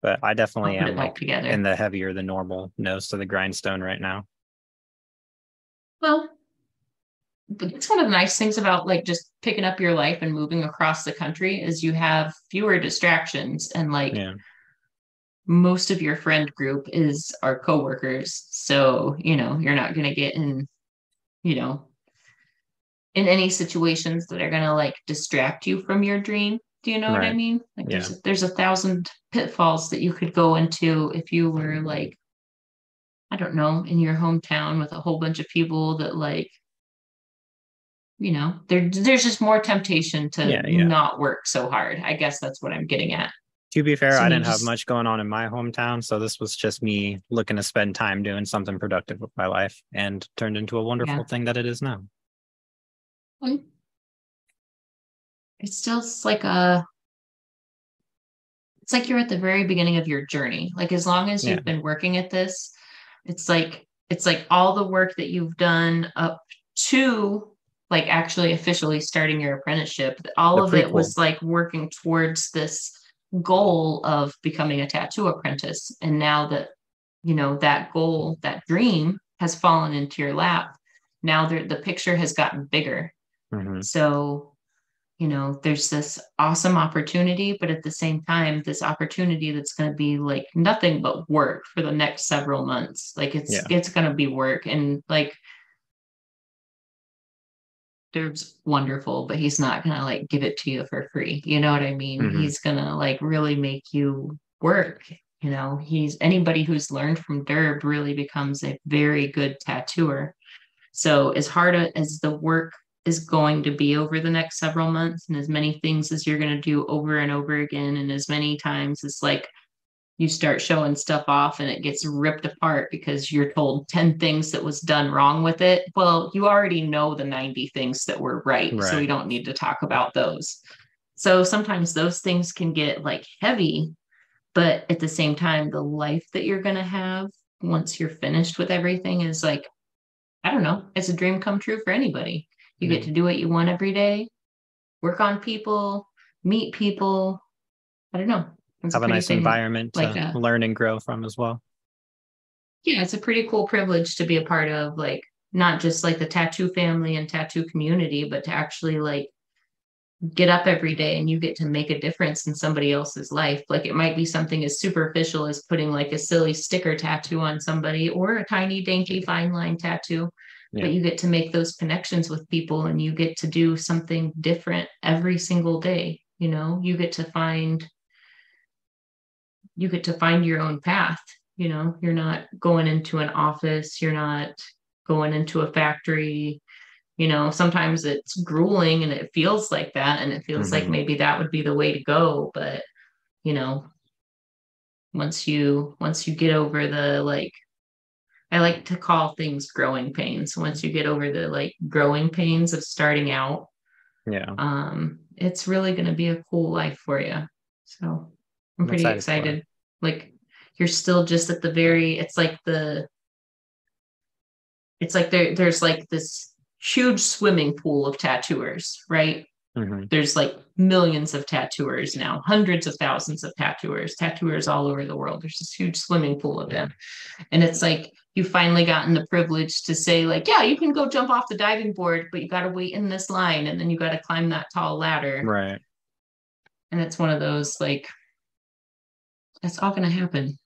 But I definitely am like together in the heavier than normal nose to the grindstone right now. Well, that's one of the nice things about like just picking up your life and moving across the country is you have fewer distractions and like Yeah. most of your friend group is our coworkers. So, you know, you're not going to get in, you know, in any situations that are going to like distract you from your dream. Do you know what I mean? Like there's there's a thousand pitfalls that you could go into if you were like I don't know, in your hometown with a whole bunch of people that like you know, there there's just more temptation to Yeah, yeah. not work so hard. I guess that's what I'm getting at. To be fair, So I didn't just- have much going on in my hometown, so this was just me looking to spend time doing something productive with my life and turned into a wonderful Yeah. thing that it is now. It's still like a it's like you're at the very beginning of your journey. Like as long as you've been working at this, it's like it's like all the work that you've done up to like actually officially starting your apprenticeship. All The of it was like working towards this goal of becoming a tattoo apprentice. And now that you know that goal, that dream has fallen into your lap, now the the picture has gotten bigger. Mhm. So, you know, there's this awesome opportunity, but at the same time, this opportunity that's going to be like nothing but work for the next several months. Like it's Yeah. it's going to be work and like Derb's wonderful, but he's not going to like give it to you for free. You know what I mean? Mhm. He's going to like really make you work. You know, he's anybody who's learned from Derb really becomes a very good tattooer. So, as hard as the work is going to be over the next several months, and as many things as you're going to do over and over again, and as many times as like you start showing stuff off and it gets ripped apart because you're told 10 things that was done wrong with it. Well, you already know the 90 things that were right. So we don't need to talk about those. So sometimes those things can get like heavy, but at the same time, the life that you're going to have once you're finished with everything is like, I don't know, it's a dream come true for anybody. You get to do what you want every day, work on people, meet people. I don't know. It's Have a pretty nice environment like to that. learn and grow from as well. Yeah, it's a pretty cool privilege to be a part of, like not just like the tattoo family and tattoo community, but to actually like get up every day and you get to make a difference in somebody else's life. Like it might be something as superficial as putting like a silly sticker tattoo on somebody or a tiny, dainty, fine line tattoo. Yeah. But you get to make those connections with people and you get to do something different every single day. You know, you get to find you get to find your own path. You know, you're not going into an office, you're not going into a factory. You know, sometimes it's grueling and it feels like that, and it feels like Mhm. maybe that would be the way to go. But you know, once you once you get over the like I like to call things growing pains. Once you get over the like growing pains of starting out, Yeah. um, it's really going to be a cool life for you. So I'm I'm pretty excited excited. Like you're still just at the very, it's like the, it's like there, there's like this huge swimming pool of tattooers, right? Mhm. There's like millions of tattooers now, hundreds of thousands of tattooers, tattooers all over the world. There's this huge swimming pool of them. And it's like you finally gotten the privilege to say, like, yeah, you can go jump off the diving board, but you got to wait in this line and then you got to climb that tall ladder. Right. And it's one of those like, that's all going to happen.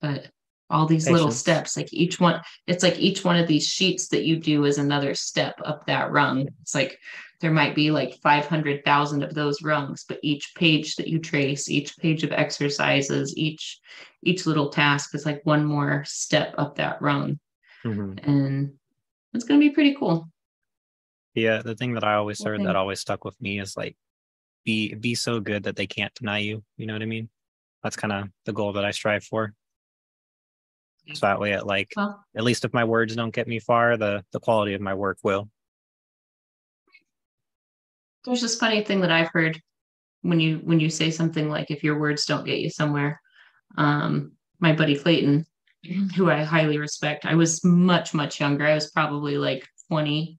But all these little steps, like each one, it's like each one of these sheets that you do is another step up that rung. It's like there might be like 500,000 of those rungs, but each page that you trace, each page of exercises, each each little task is like one more step up that rung. Mhm. And it's going to be pretty cool. Yeah. The thing that I always heard that always stuck with me is like, be be so good that they can't deny you. You know what I mean? That's kind of the goal that I strive for. So that way, it like Well, at least if my words don't get me far, the the quality of my work will. There's this funny thing that I've heard when you when you say something like if your words don't get you somewhere. Um, my buddy Clayton, who I highly respect, I was much much younger. I was probably like 20,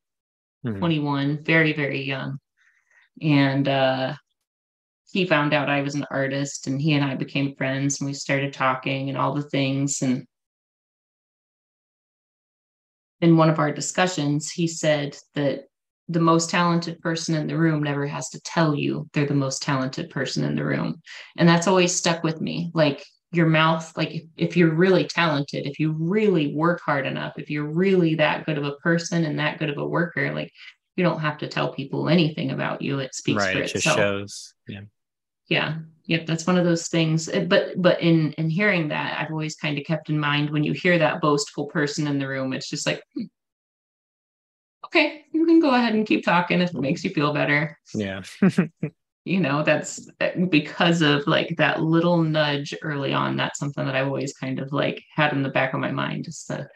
Mhm. 21, very very young, and uh, he found out I was an artist, and he and I became friends, and we started talking and all the things. And in one of our discussions, he said that the most talented person in the room never has to tell you they're the most talented person in the room. And that's always stuck with me. Like your mouth, like if, if you're really talented, if you really work hard enough, if you're really that good of a person and that good of a worker, like you don't have to tell people anything about you. It speaks right. for It just itself shows. Yeah. yeah yep that's one of those things but but in in hearing that i've always kind of kept in mind when you hear that boastful person in the room it's just like hmm, okay you can go ahead and keep talking if it makes you feel better. Yeah. you know that's uh, because of like that little nudge early on that's something that i've always kind of like had in the back of my mind is the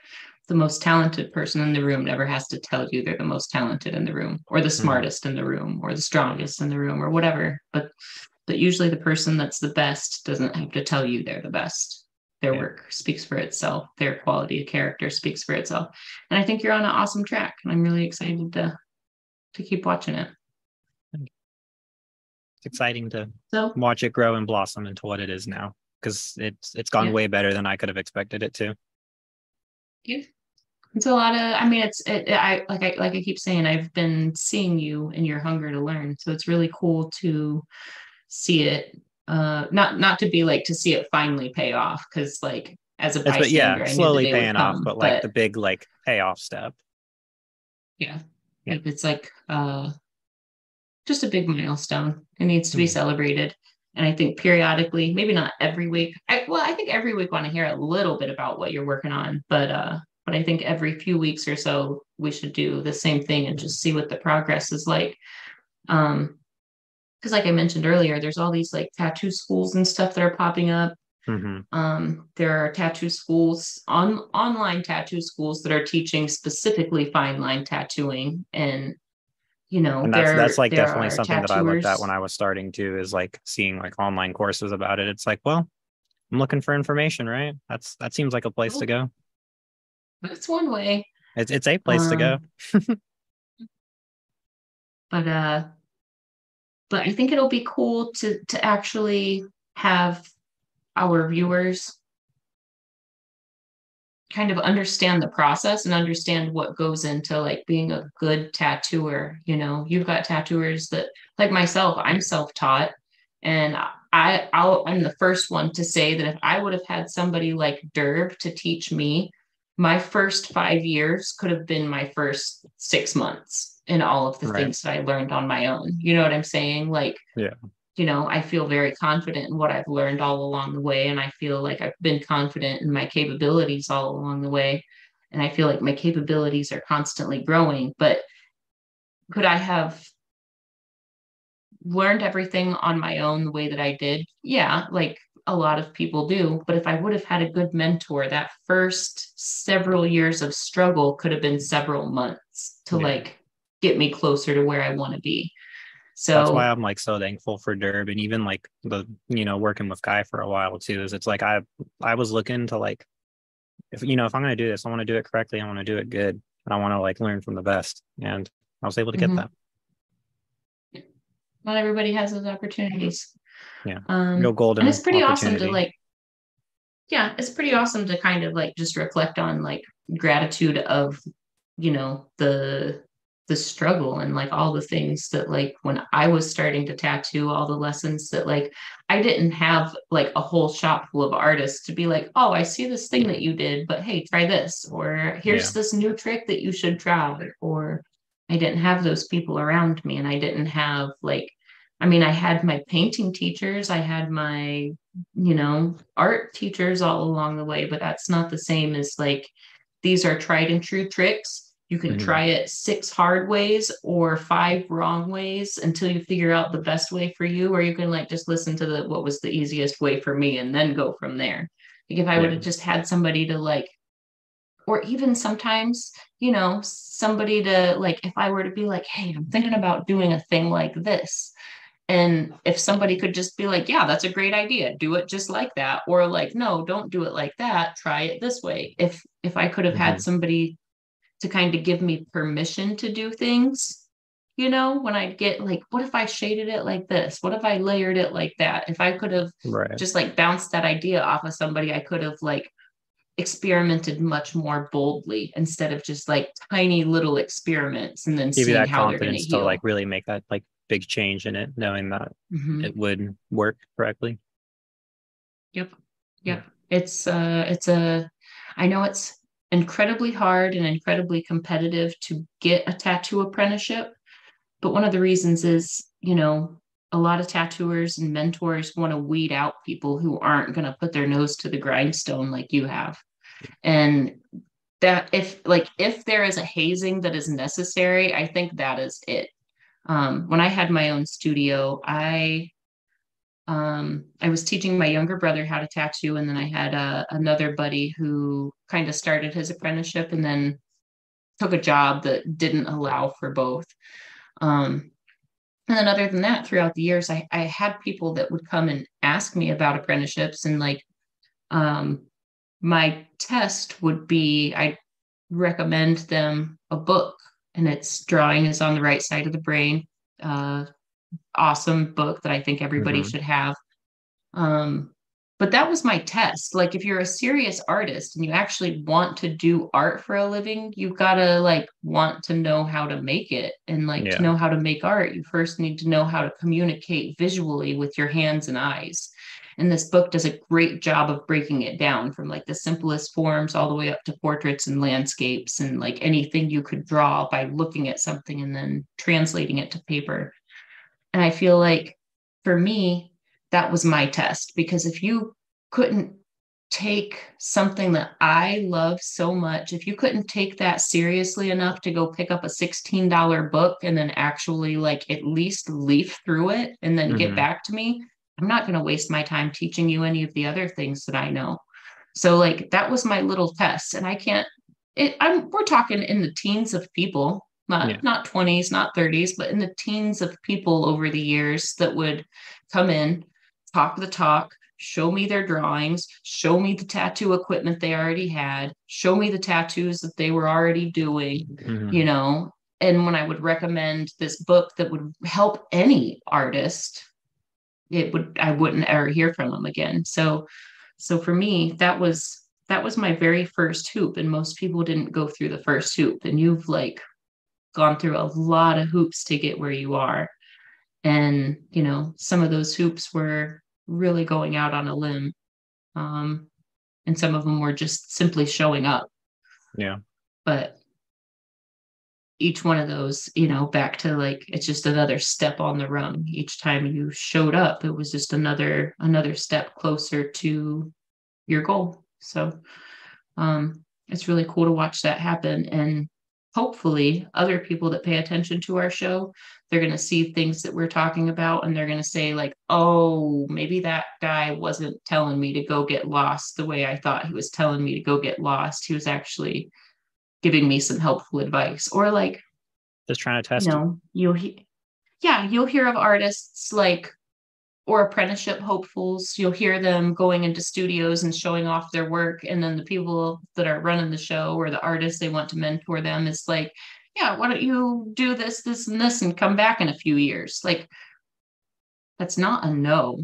the most talented person in the room never has to tell you they're the most talented in the room or the smartest in the room or the strongest in the room or whatever. But but usually the person that's the best doesn't have to tell you they're the best their Yeah. work speaks for itself their quality of character speaks for itself and i think you're on an awesome track and i'm really excited to to keep watching it It's exciting to so watch it grow and blossom into what it is now because it's it's gone Yeah. way better than I could have expected it to. it's a lot of i mean it's it, i like i like i keep saying i've been seeing you and your hunger to learn so it's really cool to see it uh not not to be like to see it finally pay off because like as a It's but bystander, yeah, I knew the slowly paying off, come, but like the big like payoff step. yeah Yeah. Like, it's like uh just a big milestone it needs to be Mhm. celebrated and i think periodically maybe not every week I, well i think every week want to hear a little bit about what you're working on but uh but i think every few weeks or so we should do the same thing and just see what the progress is like um because like i mentioned earlier there's all these like tattoo schools and stuff that are popping up Mhm. Um, there are tattoo schools on online tattoo schools that are teaching specifically fine line tattooing, and you know, And that's there, that's like definitely something that I looked at when I was starting to is like seeing like online courses about it. It's like, well, I'm looking for information, right? That's that seems like a place to go. It's one way. It's it's a place to go. Um, but uh but i think it'll be cool to to actually have our viewers kind of understand the process and understand what goes into like being a good tattooer you know? You've got tattooers that like myself i'm self-taught and i I'll, i'm the first one to say that if i would have had somebody like derb to teach me my first five years could have been my first six months in all of the Right. things that I learned on my own. You know what I'm saying? Like, Yeah. you know, I feel very confident in what I've learned all along the way. And I feel like I've been confident in my capabilities all along the way. And I feel like my capabilities are constantly growing. But could I have learned everything on my own the way that I did? Yeah, like a lot of people do. But if I would have had a good mentor, that first several years of struggle could have been several months to Yeah. like get me closer to where I want to be. So That's why I'm like so thankful for Derb and even like the you know working with Guy for a while too. Is it's like I I was looking to like if you know if I'm gonna do this, I want to do it correctly. I want to do it good, and I want to like learn from the best. And I was able to get Mhm. that. not everybody has those opportunities. Yeah. Um, Real golden. and it's pretty awesome to like yeah it's pretty awesome to kind of like just reflect on like gratitude of you know the the struggle and like all the things that like when i was starting to tattoo all the lessons that like i didn't have like a whole shop full of artists to be like oh i see this thing that you did but hey try this or here's Yeah. this new trick that you should try or i didn't have those people around me and i didn't have like i mean i had my painting teachers i had my you know art teachers all along the way but that's not the same as like these are tried and true tricks you can Mhm. try it six hard ways or five wrong ways until you figure out the best way for you or you can like just listen to the what was the easiest way for me and then go from there like if i would have just had somebody to like or even sometimes you know somebody to like if i were to be like hey i'm thinking about doing a thing like this and if somebody could just be like, yeah, that's a great idea, do it just like that, or like, no, don't do it like that, try it this way. If if I could have had Mhm. somebody to kind of give me permission to do things, you know, when I get like, what if I shaded it like this? What if I layered it like that? If I could have right. just like bounced that idea off of somebody, I could have like experimented much more boldly instead of just like tiny little experiments and then Give you seeing that how they're to confidence to heal. like really make that like big change in it, knowing that Mhm. it would work correctly. Yep. Yep. It's uh it's a I know it's incredibly hard and incredibly competitive to get a tattoo apprenticeship, but one of the reasons is, you know, a lot of tattooers and mentors want to weed out people who aren't going to put their nose to the grindstone like you have. And that if like if there is a hazing that is necessary, I think that is it. Um when I had my own studio, I um, I was teaching my younger brother how to tattoo, and then I had uh, another buddy who kind of started his apprenticeship and then took a job that didn't allow for both. Um, and then, other than that, throughout the years, I, I had people that would come and ask me about apprenticeships, and like um, my test would be I recommend them a book, and its drawing is on the right side of the brain. Uh, awesome book that I think everybody Mhm. should have. Um, but that was my test. Like, if you're a serious artist and you actually want to do art for a living, you've got to like want to know how to make it. And like Yeah. to know how to make art, you first need to know how to communicate visually with your hands and eyes. And this book does a great job of breaking it down from like the simplest forms all the way up to portraits and landscapes and like anything you could draw by looking at something and then translating it to paper. And I feel like for me, that was my test because if you couldn't take something that I love so much, if you couldn't take that seriously enough to go pick up a $16 book and then actually like at least leaf through it and then get Mhm. back to me, I'm not going to waste my time teaching you any of the other things that I know. So like that was my little test and I can't it I'm we're talking in the teens of people, not Yeah. not 20s, not 30s, but in the teens of people over the years that would come in, talk the talk, show me their drawings, show me the tattoo equipment they already had, show me the tattoos that they were already doing, Mhm. you know and when i would recommend this book that would help any artist it would i wouldn't ever hear from them again so so for me that was that was my very first hoop and most people didn't go through the first hoop and you've like gone through a lot of hoops to get where you are and you know some of those hoops were really going out on a limb um and some of them were just simply showing up Yeah. but each one of those, you know, back to like it's just another step on the rung. Each time you showed up, it was just another another step closer to your goal. So um it's really cool to watch that happen and hopefully other people that pay attention to our show they're going to see things that we're talking about and they're going to say like oh maybe that guy wasn't telling me to go get lost the way i thought he was telling me to go get lost. He was actually giving me some helpful advice. Or like Just trying to test you know you'll he- yeah you'll hear of artists like or apprenticeship hopefuls you'll hear them going into studios and showing off their work and then the people that are running the show or the artists they want to mentor them is like yeah why don't you do this this and this and come back in a few years like that's not a no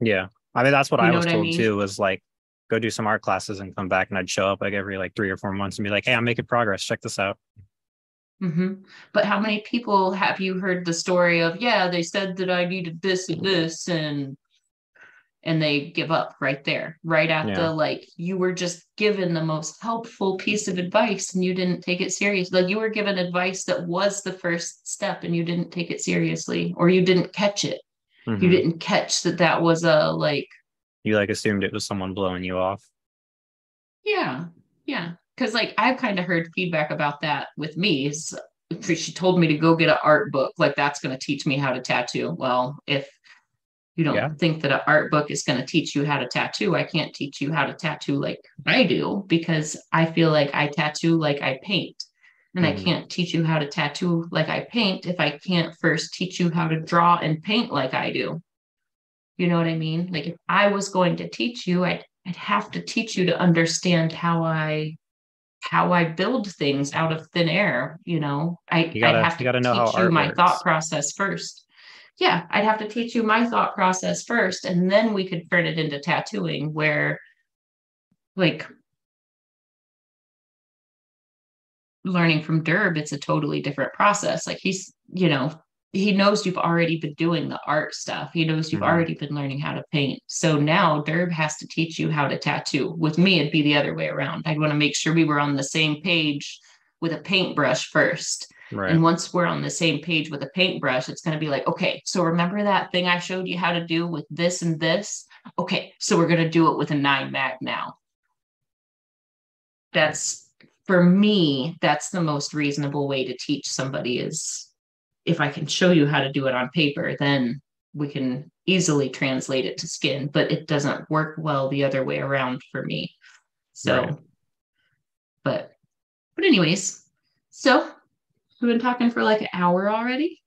Yeah. I mean, that's what You I was what I told mean? too was like, go do some art classes and come back. And I'd show up like every like three or four months and be like, hey, I'm making progress. Check this out. Hmm But how many people have you heard the story of, yeah, they said that I needed this and this and and they give up right there, right at Yeah. the like you were just given the most helpful piece of advice and you didn't take it serious. Like you were given advice that was the first step and you didn't take it seriously or you didn't catch it. You Mhm. didn't catch that that was a like You like assumed it was someone blowing you off. Yeah, yeah. Because like I've kind of heard feedback about that with me. Is she told me to go get an art book, like that's going to teach me how to tattoo. Well, if you don't Yeah. think that an art book is going to teach you how to tattoo, I can't teach you how to tattoo like I do because I feel like I tattoo like I paint. And I Mhm. can't teach you how to tattoo like I paint if I can't first teach you how to draw and paint like I do. You know what I mean? Like if I was going to teach you, I'd I'd have to teach you to understand how I how I build things out of thin air, you know. I You gotta- I'd have you to gotta know how teach you my works. thought process first. Yeah, I'd have to teach you my thought process first, and then we could turn it into tattooing where like learning from Derb, it's a totally different process. Like he's, you know, he knows you've already been doing the art stuff. He knows you've Mhm. already been learning how to paint. So now Derb has to teach you how to tattoo. With me, it'd be the other way around. I'd want to make sure we were on the same page with a paintbrush first. Right. And once we're on the same page with a paintbrush, it's going to be like, okay, so remember that thing I showed you how to do with this and this? Okay, so we're going to do it with a nine mag now. That's for me, that's the most reasonable way to teach somebody is if I can show you how to do it on paper, then we can easily translate it to skin, but it doesn't work well the other way around for me. So, Right. but, but anyways, so we've been talking for like an hour already.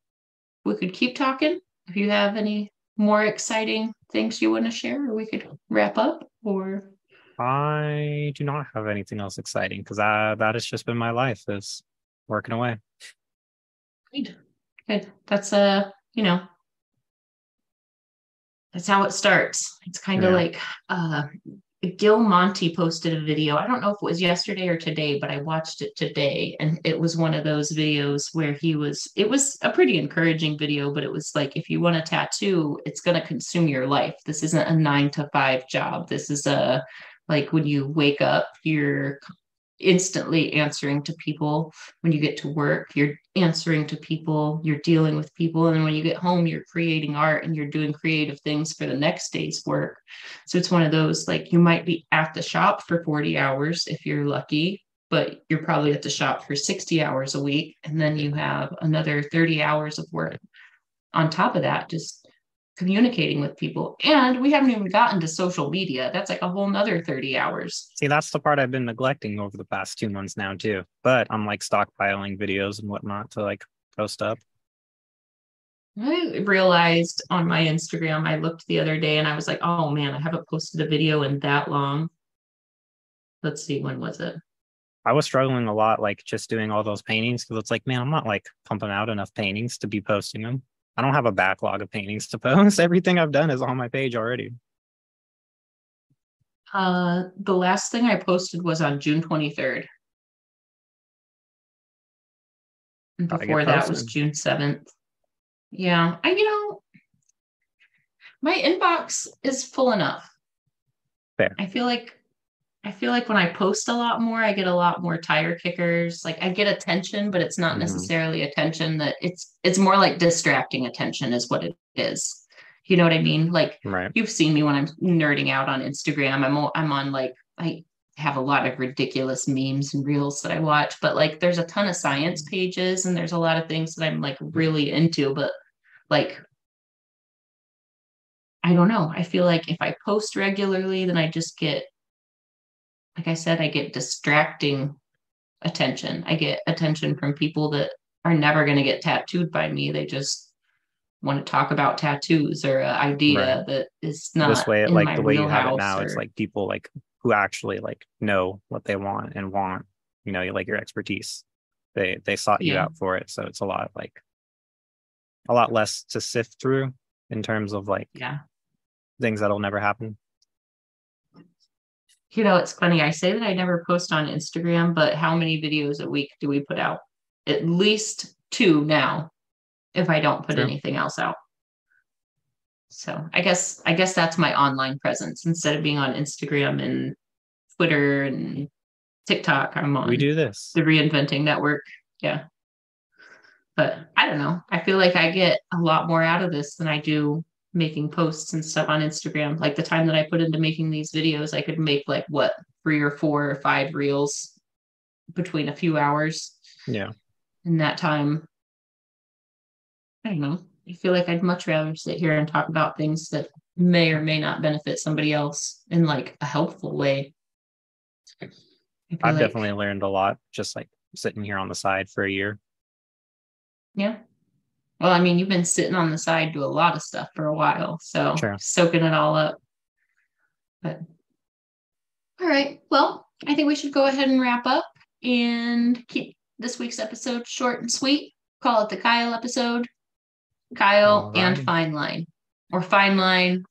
We could keep talking. If you have any more exciting things you want to share, or we could wrap up or I do not have anything else exciting because uh, that has just been my life is working away. Good. Good. That's a, you know, that's how it starts. It's kind of Yeah. like uh Gil Montie posted a video. I don't know if it was yesterday or today, but I watched it today. And it was one of those videos where he was, it was a pretty encouraging video, but it was like, if you want a tattoo, it's going to consume your life. This isn't a nine to five job. This is a, like when you wake up, you're instantly answering to people. When you get to work you're answering to people you're dealing with people and when you get home you're creating art and you're doing creative things for the next day's work. So it's one of those like you might be at the shop for 40 hours if you're lucky but you're probably at the shop for 60 hours a week and then you have another 30 hours of work on top of that just communicating with people. And we haven't even gotten to social media. That's like a whole nother 30 hours. See, that's the part I've been neglecting over the past two months now too. But I'm like stockpiling videos and whatnot to like post up. I realized on my Instagram, I looked the other day and I was like, oh man, I haven't posted a video in that long. Let's see, when was it? I was struggling a lot, like just doing all those paintings because it's like, man, I'm not like pumping out enough paintings to be posting them. I don't have a backlog of paintings to post. Everything I've done is on my page already. Uh, the last thing I posted was on June 23rd. And before that was. June 7th. Yeah, I, you know, my inbox is full enough. Fair. I feel like I feel like when I post a lot more, I get a lot more tire kickers. Like I get attention, but it's not Mhm. necessarily attention that it's it's more like distracting attention is what it is. You know what I mean? Like Right. you've seen me when I'm nerding out on Instagram. I'm I'm on like I have a lot of ridiculous memes and reels that I watch, but like there's a ton of science pages and there's a lot of things that I'm like really into, but like I don't know. I feel like if I post regularly, then I just get like I said, I get distracting attention. I get attention from people that are never going to get tattooed by me. They just want to talk about tattoos or an idea Right. that is not this way, in like my the way you have it now, it's like people like who actually like know what they want and want, you know, you like your expertise. They they sought you Yeah. out for it. So it's a lot like a lot less to sift through in terms of like yeah. things that'll never happen. You know, it's funny. I say that I never post on Instagram, but how many videos a week do we put out? At least two now, if I don't put True. anything else out. So I guess I guess that's my online presence. Instead of being on Instagram and Twitter and TikTok, I'm on We do this. the reinventing network. Yeah. But I don't know. I feel like I get a lot more out of this than I do making posts and stuff on Instagram. Like the time that I put into making these videos, I could make like what three or four or five reels between a few hours Yeah. in that time. I don't know. I feel like I'd much rather sit here and talk about things that may or may not benefit somebody else in like a helpful way. I've like- definitely learned a lot just like sitting here on the side for a year. Yeah. Well, I mean, you've been sitting on the side to a lot of stuff for a while, so Sure. soaking it all up. But all right. Well, I think we should go ahead and wrap up and keep this week's episode short and sweet. Call it the Kyle episode. Kyle and Fine Line. Or Fine Line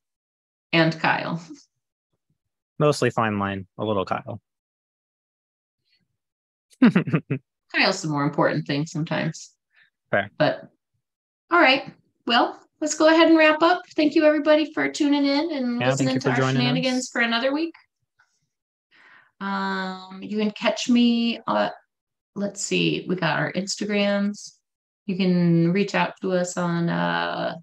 and Kyle. Mostly fine line, a little Kyle. Kyle's the more important thing sometimes. Fair. But all right. Well, let's go ahead and wrap up. Thank you everybody for tuning in and Yeah, listening to our shenanigans us. for another week. Um, you can catch me uh let's see, we got our Instagrams. You can reach out to us on uh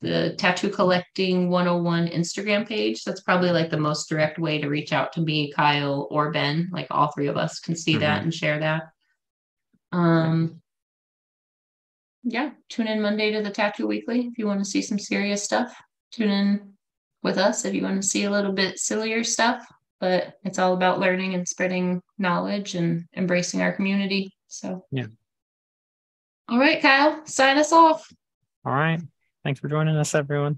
the tattoo collecting 101 Instagram page. That's probably like the most direct way to reach out to me, Kyle, or Ben. Like all three of us can see that and share that. Um yeah, tune in Monday to the Tattoo Weekly if you want to see some serious stuff. Tune in with us if you want to see a little bit sillier stuff, but it's all about learning and spreading knowledge and embracing our community. So, Yeah. All right, Kyle, sign us off. All right. Thanks for joining us, everyone.